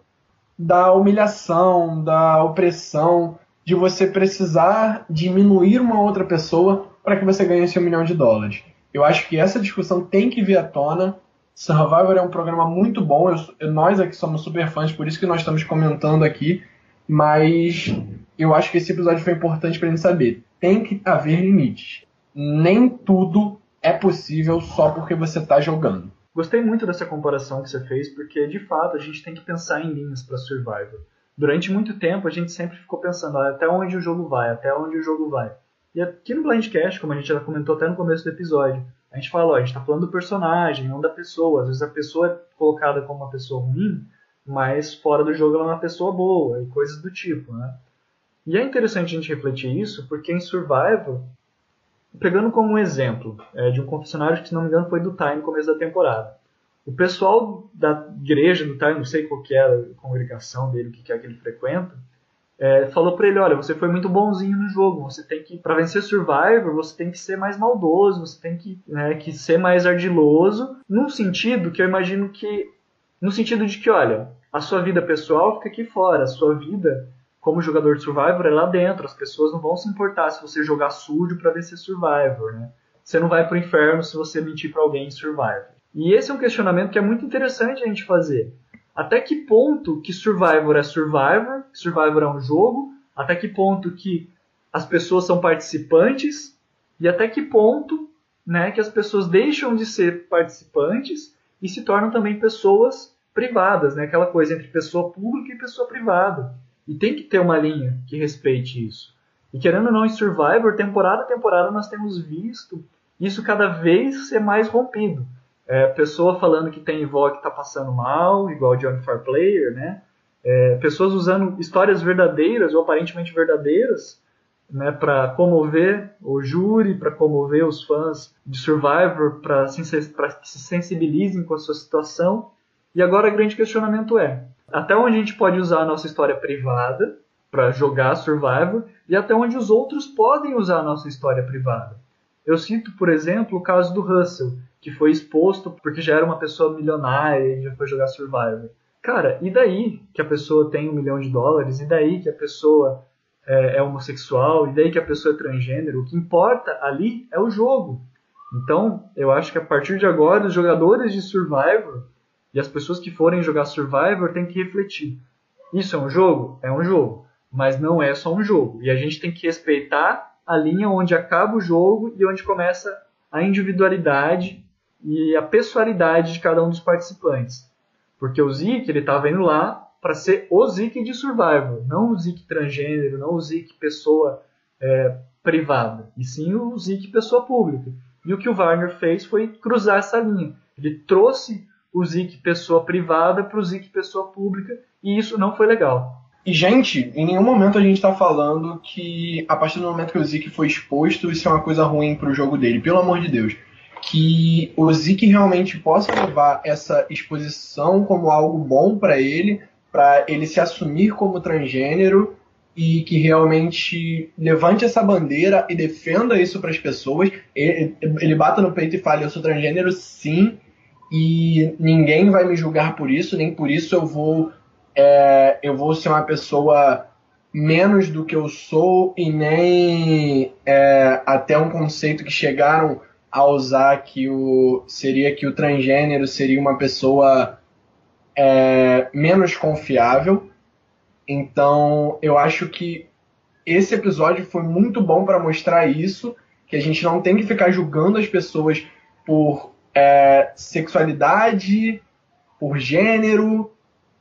da humilhação, da opressão, de você precisar diminuir uma outra pessoa para que você ganhe esse um milhão de dólares. Eu acho que essa discussão tem que vir à tona. Survivor é um programa muito bom. Eu, nós aqui somos super fãs, por isso que nós estamos comentando aqui. Mas eu acho que esse episódio foi importante para a gente saber. Tem que haver limites. Nem tudo é possível só porque você está jogando. Gostei muito dessa comparação que você fez, porque de fato a gente tem que pensar em linhas para Survivor. Durante muito tempo a gente sempre ficou pensando ah, até onde o jogo vai, até onde o jogo vai. E aqui no Blindcast, como a gente já comentou até no começo do episódio, a gente fala, ó, a gente está falando do personagem, não da pessoa. Às vezes a pessoa é colocada como uma pessoa ruim, mas fora do jogo ela é uma pessoa boa e coisas do tipo, né? E é interessante a gente refletir isso, porque em Survival, pegando como um exemplo é, de um confessionário que, se não me engano, foi do Time no começo da temporada. O pessoal da igreja do Time, não sei qual que é a congregação dele, o que é que ele frequenta, é, falou para ele, olha, você foi muito bonzinho no jogo, você tem que, para vencer Survivor, você tem que ser mais maldoso, você tem que, né, que ser mais ardiloso, num sentido que eu imagino que, no sentido de que, olha, a sua vida pessoal fica aqui fora, a sua vida como jogador de Survivor é lá dentro, as pessoas não vão se importar se você jogar sujo para vencer Survivor, né? Você não vai pro inferno se você mentir para alguém em Survivor. E esse é um questionamento que é muito interessante a gente fazer. Até que ponto que Survivor é Survivor, Survivor é um jogo, até que ponto que as pessoas são participantes e até que ponto né, que as pessoas deixam de ser participantes e se tornam também pessoas privadas, né, aquela coisa entre pessoa pública e pessoa privada. E tem que ter uma linha que respeite isso. E querendo ou não, em Survivor, temporada a temporada, nós temos visto isso cada vez ser mais rompido. É, pessoa falando que tem avó que está passando mal, igual Johnny Far Player, né? É, pessoas usando histórias verdadeiras ou aparentemente verdadeiras né, para comover o júri, para comover os fãs de Survivor, para que se sensibilizem com a sua situação. E agora o grande questionamento é: até onde a gente pode usar a nossa história privada para jogar Survivor e até onde os outros podem usar a nossa história privada? Eu cito, por exemplo, o caso do Russell, que foi exposto porque já era uma pessoa milionária e já foi jogar Survivor. Cara, e daí que a pessoa tem um milhão de dólares? E daí que a pessoa é, é homossexual? E daí que a pessoa é transgênero? O que importa ali é o jogo. Então, eu acho que a partir de agora, os jogadores de Survivor e as pessoas que forem jogar Survivor têm que refletir. Isso é um jogo? É um jogo. Mas não é só um jogo. E a gente tem que respeitar a linha onde acaba o jogo e onde começa a individualidade e a pessoalidade de cada um dos participantes. Porque o Zeke, ele estava indo lá para ser o Zeke de Survivor, não o Zeke transgênero, não o Zeke pessoa é, privada, e sim o Zeke pessoa pública. E o que o Warner fez foi cruzar essa linha. Ele trouxe o Zik pessoa privada para o Zik pessoa pública, e isso não foi legal. E, gente, em nenhum momento a gente está falando que a partir do momento que o Zik foi exposto, isso é uma coisa ruim para o jogo dele, pelo amor de Deus. Que o Zik realmente possa levar essa exposição como algo bom para ele, para ele se assumir como transgênero e que realmente levante essa bandeira e defenda isso para as pessoas. Ele, ele bata no peito e fale: Eu sou transgênero, sim, e ninguém vai me julgar por isso, nem por isso eu vou é, eu vou ser uma pessoa menos do que eu sou e nem é, até um conceito que chegaram a usar que o seria que o transgênero seria uma pessoa é, menos confiável. Então eu acho que esse episódio foi muito bom para mostrar isso, que a gente não tem que ficar julgando as pessoas por é, sexualidade, por gênero,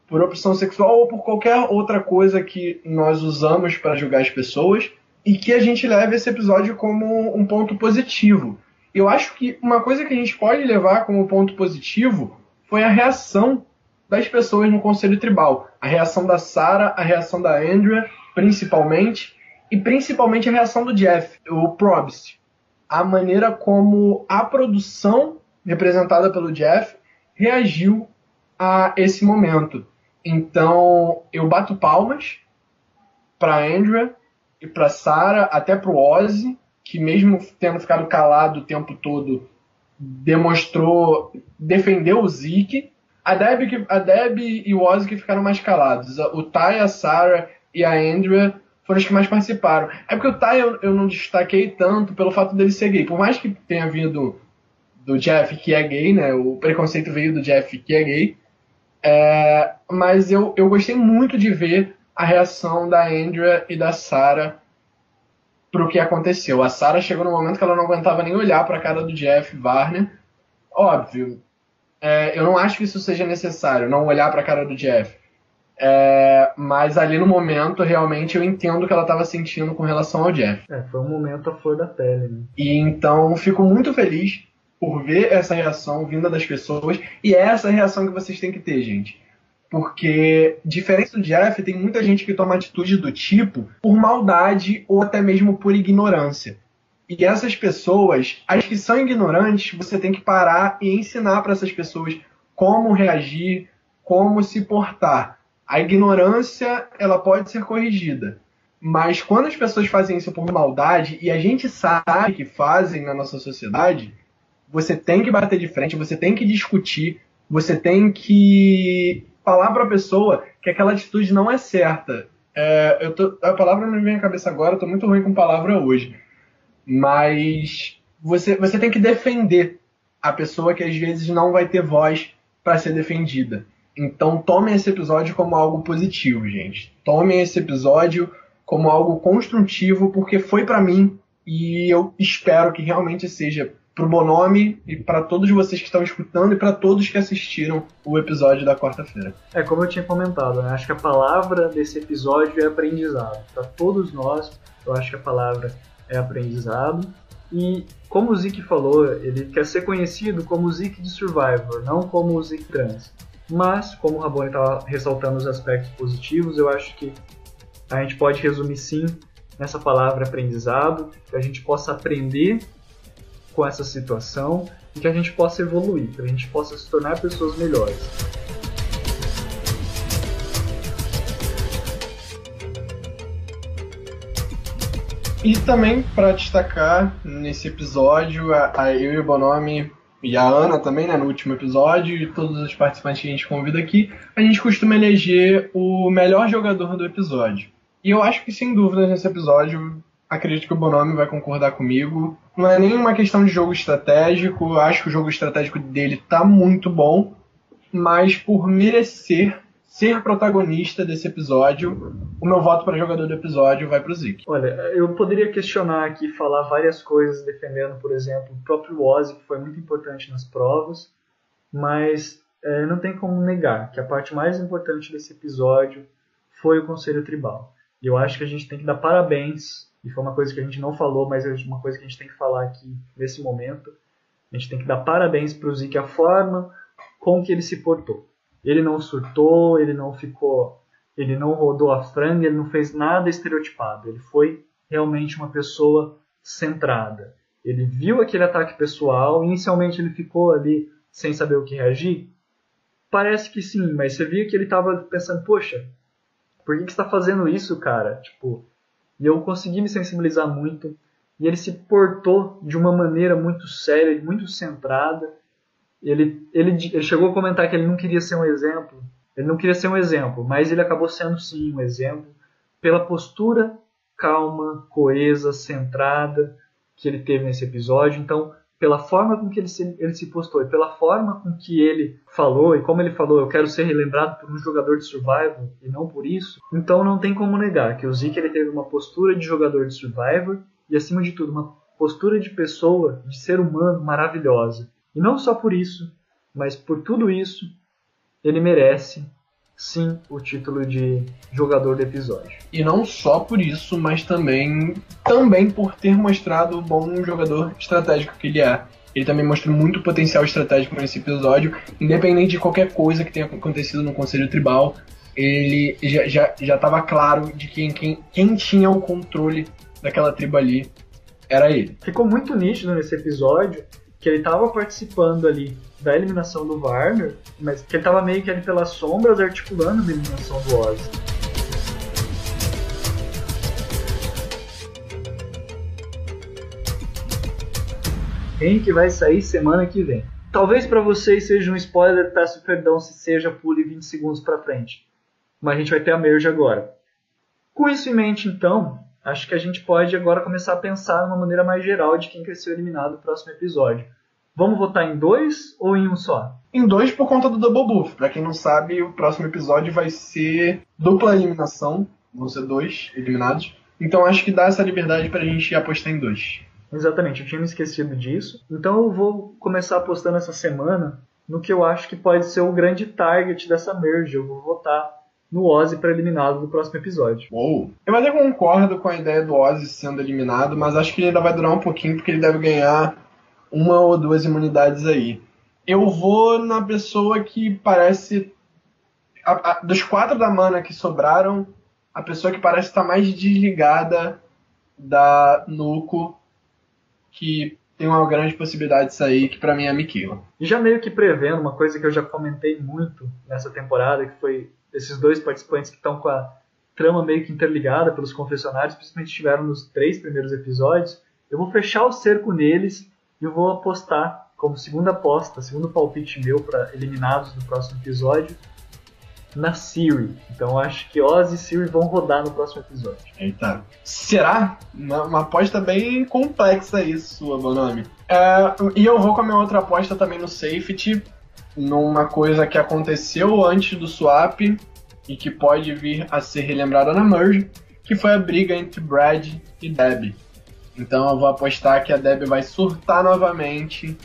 por opção sexual ou por qualquer outra coisa que nós usamos para julgar as pessoas e que a gente leve esse episódio como um ponto positivo. Eu acho que uma coisa que a gente pode levar como ponto positivo foi a reação das pessoas no Conselho Tribal. A reação da Sarah, a reação da Andrea, principalmente, e principalmente a reação do Jeff, o Probst. A maneira como a produção representada pelo Jeff, reagiu a esse momento. Então, eu bato palmas para Andrea e para Sarah, até para o Ozzy, que mesmo tendo ficado calado o tempo todo, demonstrou defender o Zeke. A Deb, a Deb e o Ozzy que ficaram mais calados. O Ty, a Sarah e a Andrea foram os que mais participaram. É porque o Ty eu, eu não destaquei tanto pelo fato dele ser gay. Por mais que tenha vindo do Jeff que é gay, né? O preconceito veio do Jeff que é gay. É, mas eu, eu gostei muito de ver a reação da Andrea e da Sarah pro que aconteceu. A Sarah chegou no momento que ela não aguentava nem olhar para a cara do Jeff Varner. Óbvio, é, eu não acho que isso seja necessário, não olhar para a cara do Jeff. É, mas ali no momento, realmente, eu entendo o que ela estava sentindo com relação ao Jeff. É, foi um momento à flor da pele, né? E então, fico muito feliz por ver essa reação vinda das pessoas. E é essa reação que vocês têm que ter, gente. Porque, diferente do Jeff, tem muita gente que toma atitude do tipo por maldade ou até mesmo por ignorância. E essas pessoas, as que são ignorantes, você tem que parar e ensinar para essas pessoas como reagir, como se portar. A ignorância, ela pode ser corrigida. Mas quando as pessoas fazem isso por maldade, e a gente sabe que fazem na nossa sociedade, você tem que bater de frente, você tem que discutir, você tem que falar para a pessoa que aquela atitude não é certa. É, tô, a palavra não me vem à cabeça agora, eu tô muito ruim com palavra hoje. Mas você, você tem que defender a pessoa que às vezes não vai ter voz para ser defendida. Então tomem esse episódio como algo positivo, gente. Tomem esse episódio como algo construtivo, porque foi para mim e eu espero que realmente seja pro Bonomi e para todos vocês que estão escutando e para todos que assistiram o episódio da quarta-feira. É como eu tinha comentado, né? Acho que a palavra desse episódio é aprendizado. Para todos nós, eu acho que a palavra é aprendizado. E como o Zik falou, ele quer ser conhecido como o Zik de Survivor, não como o Zik trans. Mas, como o Rabone estava ressaltando os aspectos positivos, eu acho que a gente pode resumir sim nessa palavra aprendizado, que a gente possa aprender com essa situação e que a gente possa evoluir, que a gente possa se tornar pessoas melhores. E também para destacar nesse episódio, a, a, eu e o Bonomi e a Ana também, né, no último episódio, e todos os participantes que a gente convida aqui, a gente costuma eleger o melhor jogador do episódio. E eu acho que, sem dúvida, nesse episódio, acredito que o Bonomi vai concordar comigo. Não é nenhuma questão de jogo estratégico, acho que o jogo estratégico dele tá muito bom, mas por merecer ser protagonista desse episódio, o meu voto para jogador do episódio vai pro Zeke. Olha, eu poderia questionar aqui, falar várias coisas defendendo, por exemplo, o próprio Ozzy, que foi muito importante nas provas, mas é, não tem como negar que a parte mais importante desse episódio foi o Conselho Tribal. E eu acho que a gente tem que dar parabéns, e foi uma coisa que a gente não falou, mas é uma coisa que a gente tem que falar aqui nesse momento. A gente tem que dar parabéns para o Zeke, a forma com que ele se portou ele não surtou, ele não ficou, ele não rodou a franga, ele não fez nada estereotipado. Ele foi realmente uma pessoa centrada. Ele viu aquele ataque pessoal, inicialmente ele ficou ali sem saber o que reagir. Parece que sim, mas você via que ele estava pensando, poxa, por que, que você está fazendo isso, cara? Tipo, e eu consegui me sensibilizar muito. E ele se portou de uma maneira muito séria, muito centrada ele, ele, ele chegou a comentar que ele não queria ser um exemplo. Ele não queria ser um exemplo, mas ele acabou sendo sim um exemplo pela postura calma, coesa, centrada que ele teve nesse episódio. Então, pela forma com que ele se, ele se postou e pela forma com que ele falou, e como ele falou, eu quero ser relembrado por um jogador de survival e não por isso, então não tem como negar que o Zeke ele teve uma postura de jogador de survivor e, acima de tudo, uma postura de pessoa, de ser humano maravilhosa. E não só por isso, mas por tudo isso, ele merece sim o título de jogador do episódio. E não só por isso, mas também também por ter mostrado o bom jogador estratégico que ele é. Ele também mostrou muito potencial estratégico nesse episódio, independente de qualquer coisa que tenha acontecido no Conselho Tribal. Ele já já já estava claro de quem, quem quem tinha o controle daquela tribo ali era ele. Ficou muito nítido nesse episódio que ele estava participando ali da eliminação do Warner, mas que ele estava meio que ali pelas sombras articulando a eliminação do Ozzy. Quem que vai sair semana que vem? Talvez para vocês seja um spoiler, peço perdão se seja, pule 20 segundos para frente. Mas a gente vai ter a merge agora. Com isso em mente, então, acho que a gente pode agora começar a pensar de uma maneira mais geral de quem quer ser eliminado no próximo episódio. Vamos votar em dois ou em um só? Em dois por conta do Double Buff. Pra quem não sabe, o próximo episódio vai ser dupla eliminação. Vão ser dois eliminados. Então acho que dá essa liberdade pra gente apostar em dois. Exatamente, eu tinha me esquecido disso. Então eu vou começar apostando essa semana no que eu acho que pode ser o grande target dessa merge. Eu vou votar no Ozzy para eliminado no próximo episódio. Uou! Eu até concordo com a ideia do Ozzy sendo eliminado, mas acho que ele ainda vai durar um pouquinho porque ele deve ganhar uma ou duas imunidades aí. Eu vou na pessoa que parece. A, a, dos quatro da mana que sobraram, a pessoa que parece estar mais desligada da Nuco, que tem uma grande possibilidade de sair, que para mim é a Mikila. E já meio que prevendo uma coisa que eu já comentei muito nessa temporada, que foi esses dois participantes que estão com a trama meio que interligada pelos confessionários, principalmente estiveram nos três primeiros episódios. Eu vou fechar o cerco neles e eu vou apostar como segunda aposta, segundo palpite meu para eliminados do próximo episódio, na Siri. Então acho que Oz e Siri vão rodar no próximo episódio. Eita. Será? Uma, uma aposta bem complexa isso, sua, Bonami. É, e eu vou com a minha outra aposta também no safety, numa coisa que aconteceu antes do swap e que pode vir a ser relembrada na merge, que foi a briga entre Brad e Deb. Então eu vou apostar que a Deb vai surtar novamente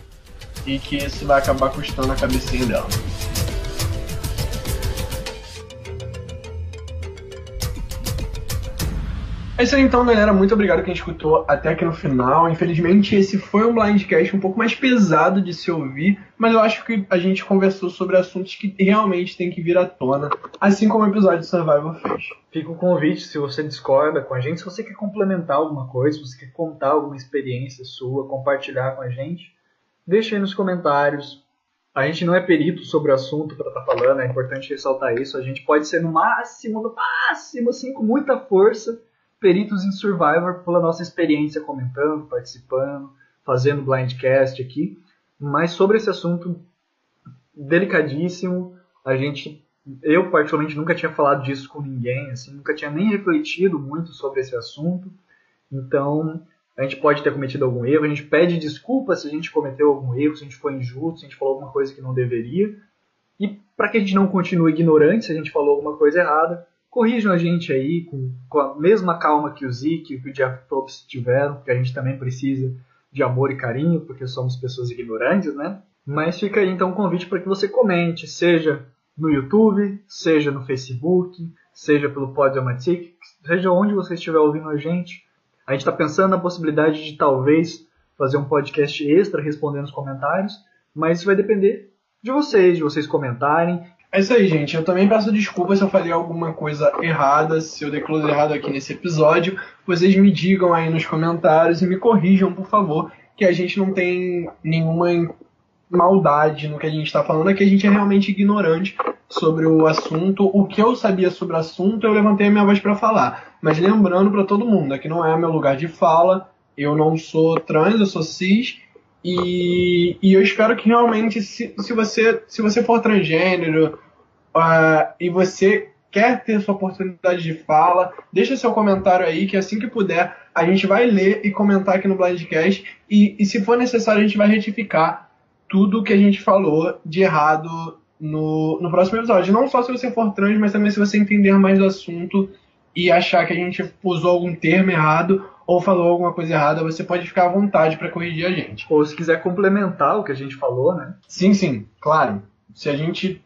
e que isso vai acabar custando a cabecinha dela. É isso aí então, galera. Muito obrigado quem escutou até aqui no final. Infelizmente, esse foi um blindcast um pouco mais pesado de se ouvir, mas eu acho que a gente conversou sobre assuntos que realmente tem que vir à tona, assim como o episódio de Survival fez. Fica o convite, se você discorda com a gente, se você quer complementar alguma coisa, se você quer contar alguma experiência sua, compartilhar com a gente, deixa aí nos comentários. A gente não é perito sobre o assunto para estar tá falando, é importante ressaltar isso. A gente pode ser no máximo, no máximo, assim, com muita força, peritos em Survivor pela nossa experiência comentando, participando, fazendo blindcast aqui. Mas sobre esse assunto delicadíssimo, a gente, eu particularmente nunca tinha falado disso com ninguém, assim, nunca tinha nem refletido muito sobre esse assunto. Então, a gente pode ter cometido algum erro, a gente pede desculpa se a gente cometeu algum erro, se a gente foi injusto, se a gente falou alguma coisa que não deveria. E para que a gente não continue ignorante se a gente falou alguma coisa errada, corrijam a gente aí com, com a mesma calma que o Zik e que o Jeff Probst tiveram, porque a gente também precisa de amor e carinho, porque somos pessoas ignorantes, né? Mas fica aí então um convite para que você comente, seja no YouTube, seja no Facebook, seja pelo Podomatic, seja onde você estiver ouvindo a gente. A gente está pensando na possibilidade de talvez fazer um podcast extra respondendo os comentários, mas isso vai depender de vocês, de vocês comentarem é isso aí, gente. Eu também peço desculpas se eu falei alguma coisa errada, se eu dei close errado aqui nesse episódio. Vocês me digam aí nos comentários e me corrijam, por favor, que a gente não tem nenhuma maldade no que a gente está falando, é que a gente é realmente ignorante sobre o assunto. O que eu sabia sobre o assunto, eu levantei a minha voz para falar. Mas lembrando para todo mundo, aqui não é meu lugar de fala, eu não sou trans, eu sou cis, e, e eu espero que realmente, se, se, você, se você for transgênero uh, e você quer ter sua oportunidade de fala, deixa seu comentário aí, que assim que puder, a gente vai ler e comentar aqui no Blindcast. E, e se for necessário, a gente vai retificar tudo que a gente falou de errado no, no próximo episódio. Não só se você for trans, mas também se você entender mais do assunto e achar que a gente usou algum termo errado ou falou alguma coisa errada, você pode ficar à vontade para corrigir a gente. Ou se quiser complementar o que a gente falou, né? Sim, sim, claro. Se a gente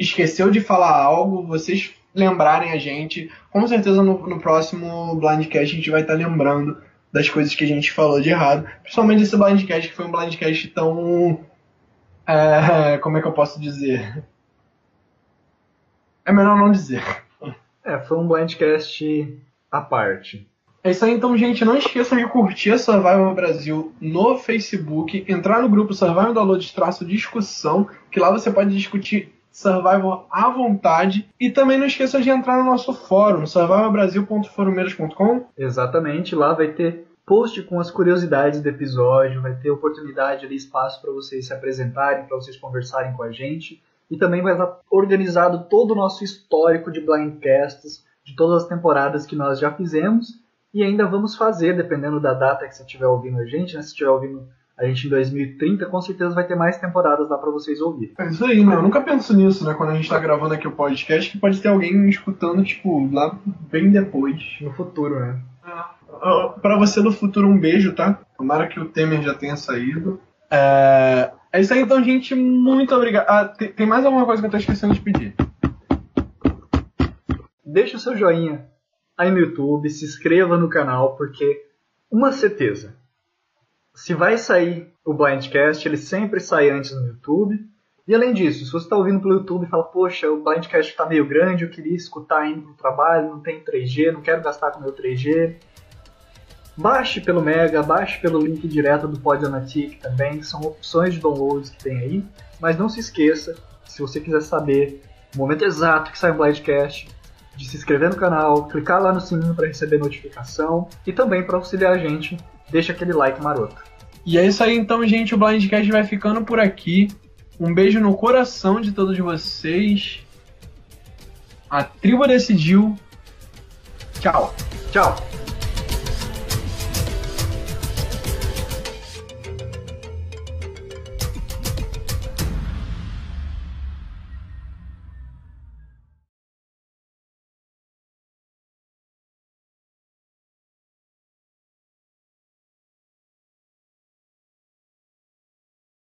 esqueceu de falar algo, vocês lembrarem a gente, com certeza no, no próximo Blindcast a gente vai estar lembrando das coisas que a gente falou de errado. Principalmente esse Blindcast, que foi um Blindcast tão. É, como é que eu posso dizer? É melhor não dizer. É, foi um Blindcast à parte. É isso aí, então, gente. Não esqueçam de curtir a Survival Brasil no Facebook, entrar no grupo Survival Download traço discussão, que lá você pode discutir Survival à vontade. E também não esqueça de entrar no nosso fórum, survivalbrasil.forumeiros.com. Exatamente, lá vai ter post com as curiosidades do episódio, vai ter oportunidade ali, espaço para vocês se apresentarem, para vocês conversarem com a gente. E também vai estar organizado todo o nosso histórico de blindcasts, de todas as temporadas que nós já fizemos e ainda vamos fazer, dependendo da data que você estiver ouvindo a gente, né? se estiver ouvindo a gente em 2030 com certeza vai ter mais temporadas lá para vocês ouvirem. É isso aí, né? Eu nunca penso nisso, né? Quando a gente tá gravando aqui o podcast, que pode ter alguém me escutando, tipo, lá bem depois. No futuro, né? Uh, pra você no futuro, um beijo, tá? Tomara que o Temer já tenha saído. É, é isso aí, então, gente. Muito obrigado. Ah, tem, tem mais alguma coisa que eu tô esquecendo de pedir? Deixa o seu joinha aí no YouTube, se inscreva no canal, porque uma certeza, se vai sair o Blindcast, ele sempre sai antes no YouTube. E além disso, se você está ouvindo pelo YouTube e fala, poxa, o Blindcast está meio grande, eu queria escutar indo no trabalho, não tem 3G, não quero gastar com meu 3G. Baixe pelo Mega, baixe pelo link direto do Podionatic também, são opções de downloads que tem aí. Mas não se esqueça, se você quiser saber o momento exato que sai o Blindcast, de se inscrever no canal, clicar lá no sininho para receber notificação e também para auxiliar a gente, deixa aquele like maroto. E é isso aí então, gente, o Blindcast vai ficando por aqui. Um beijo no coração de todos vocês. A tribo decidiu. Tchau. Tchau.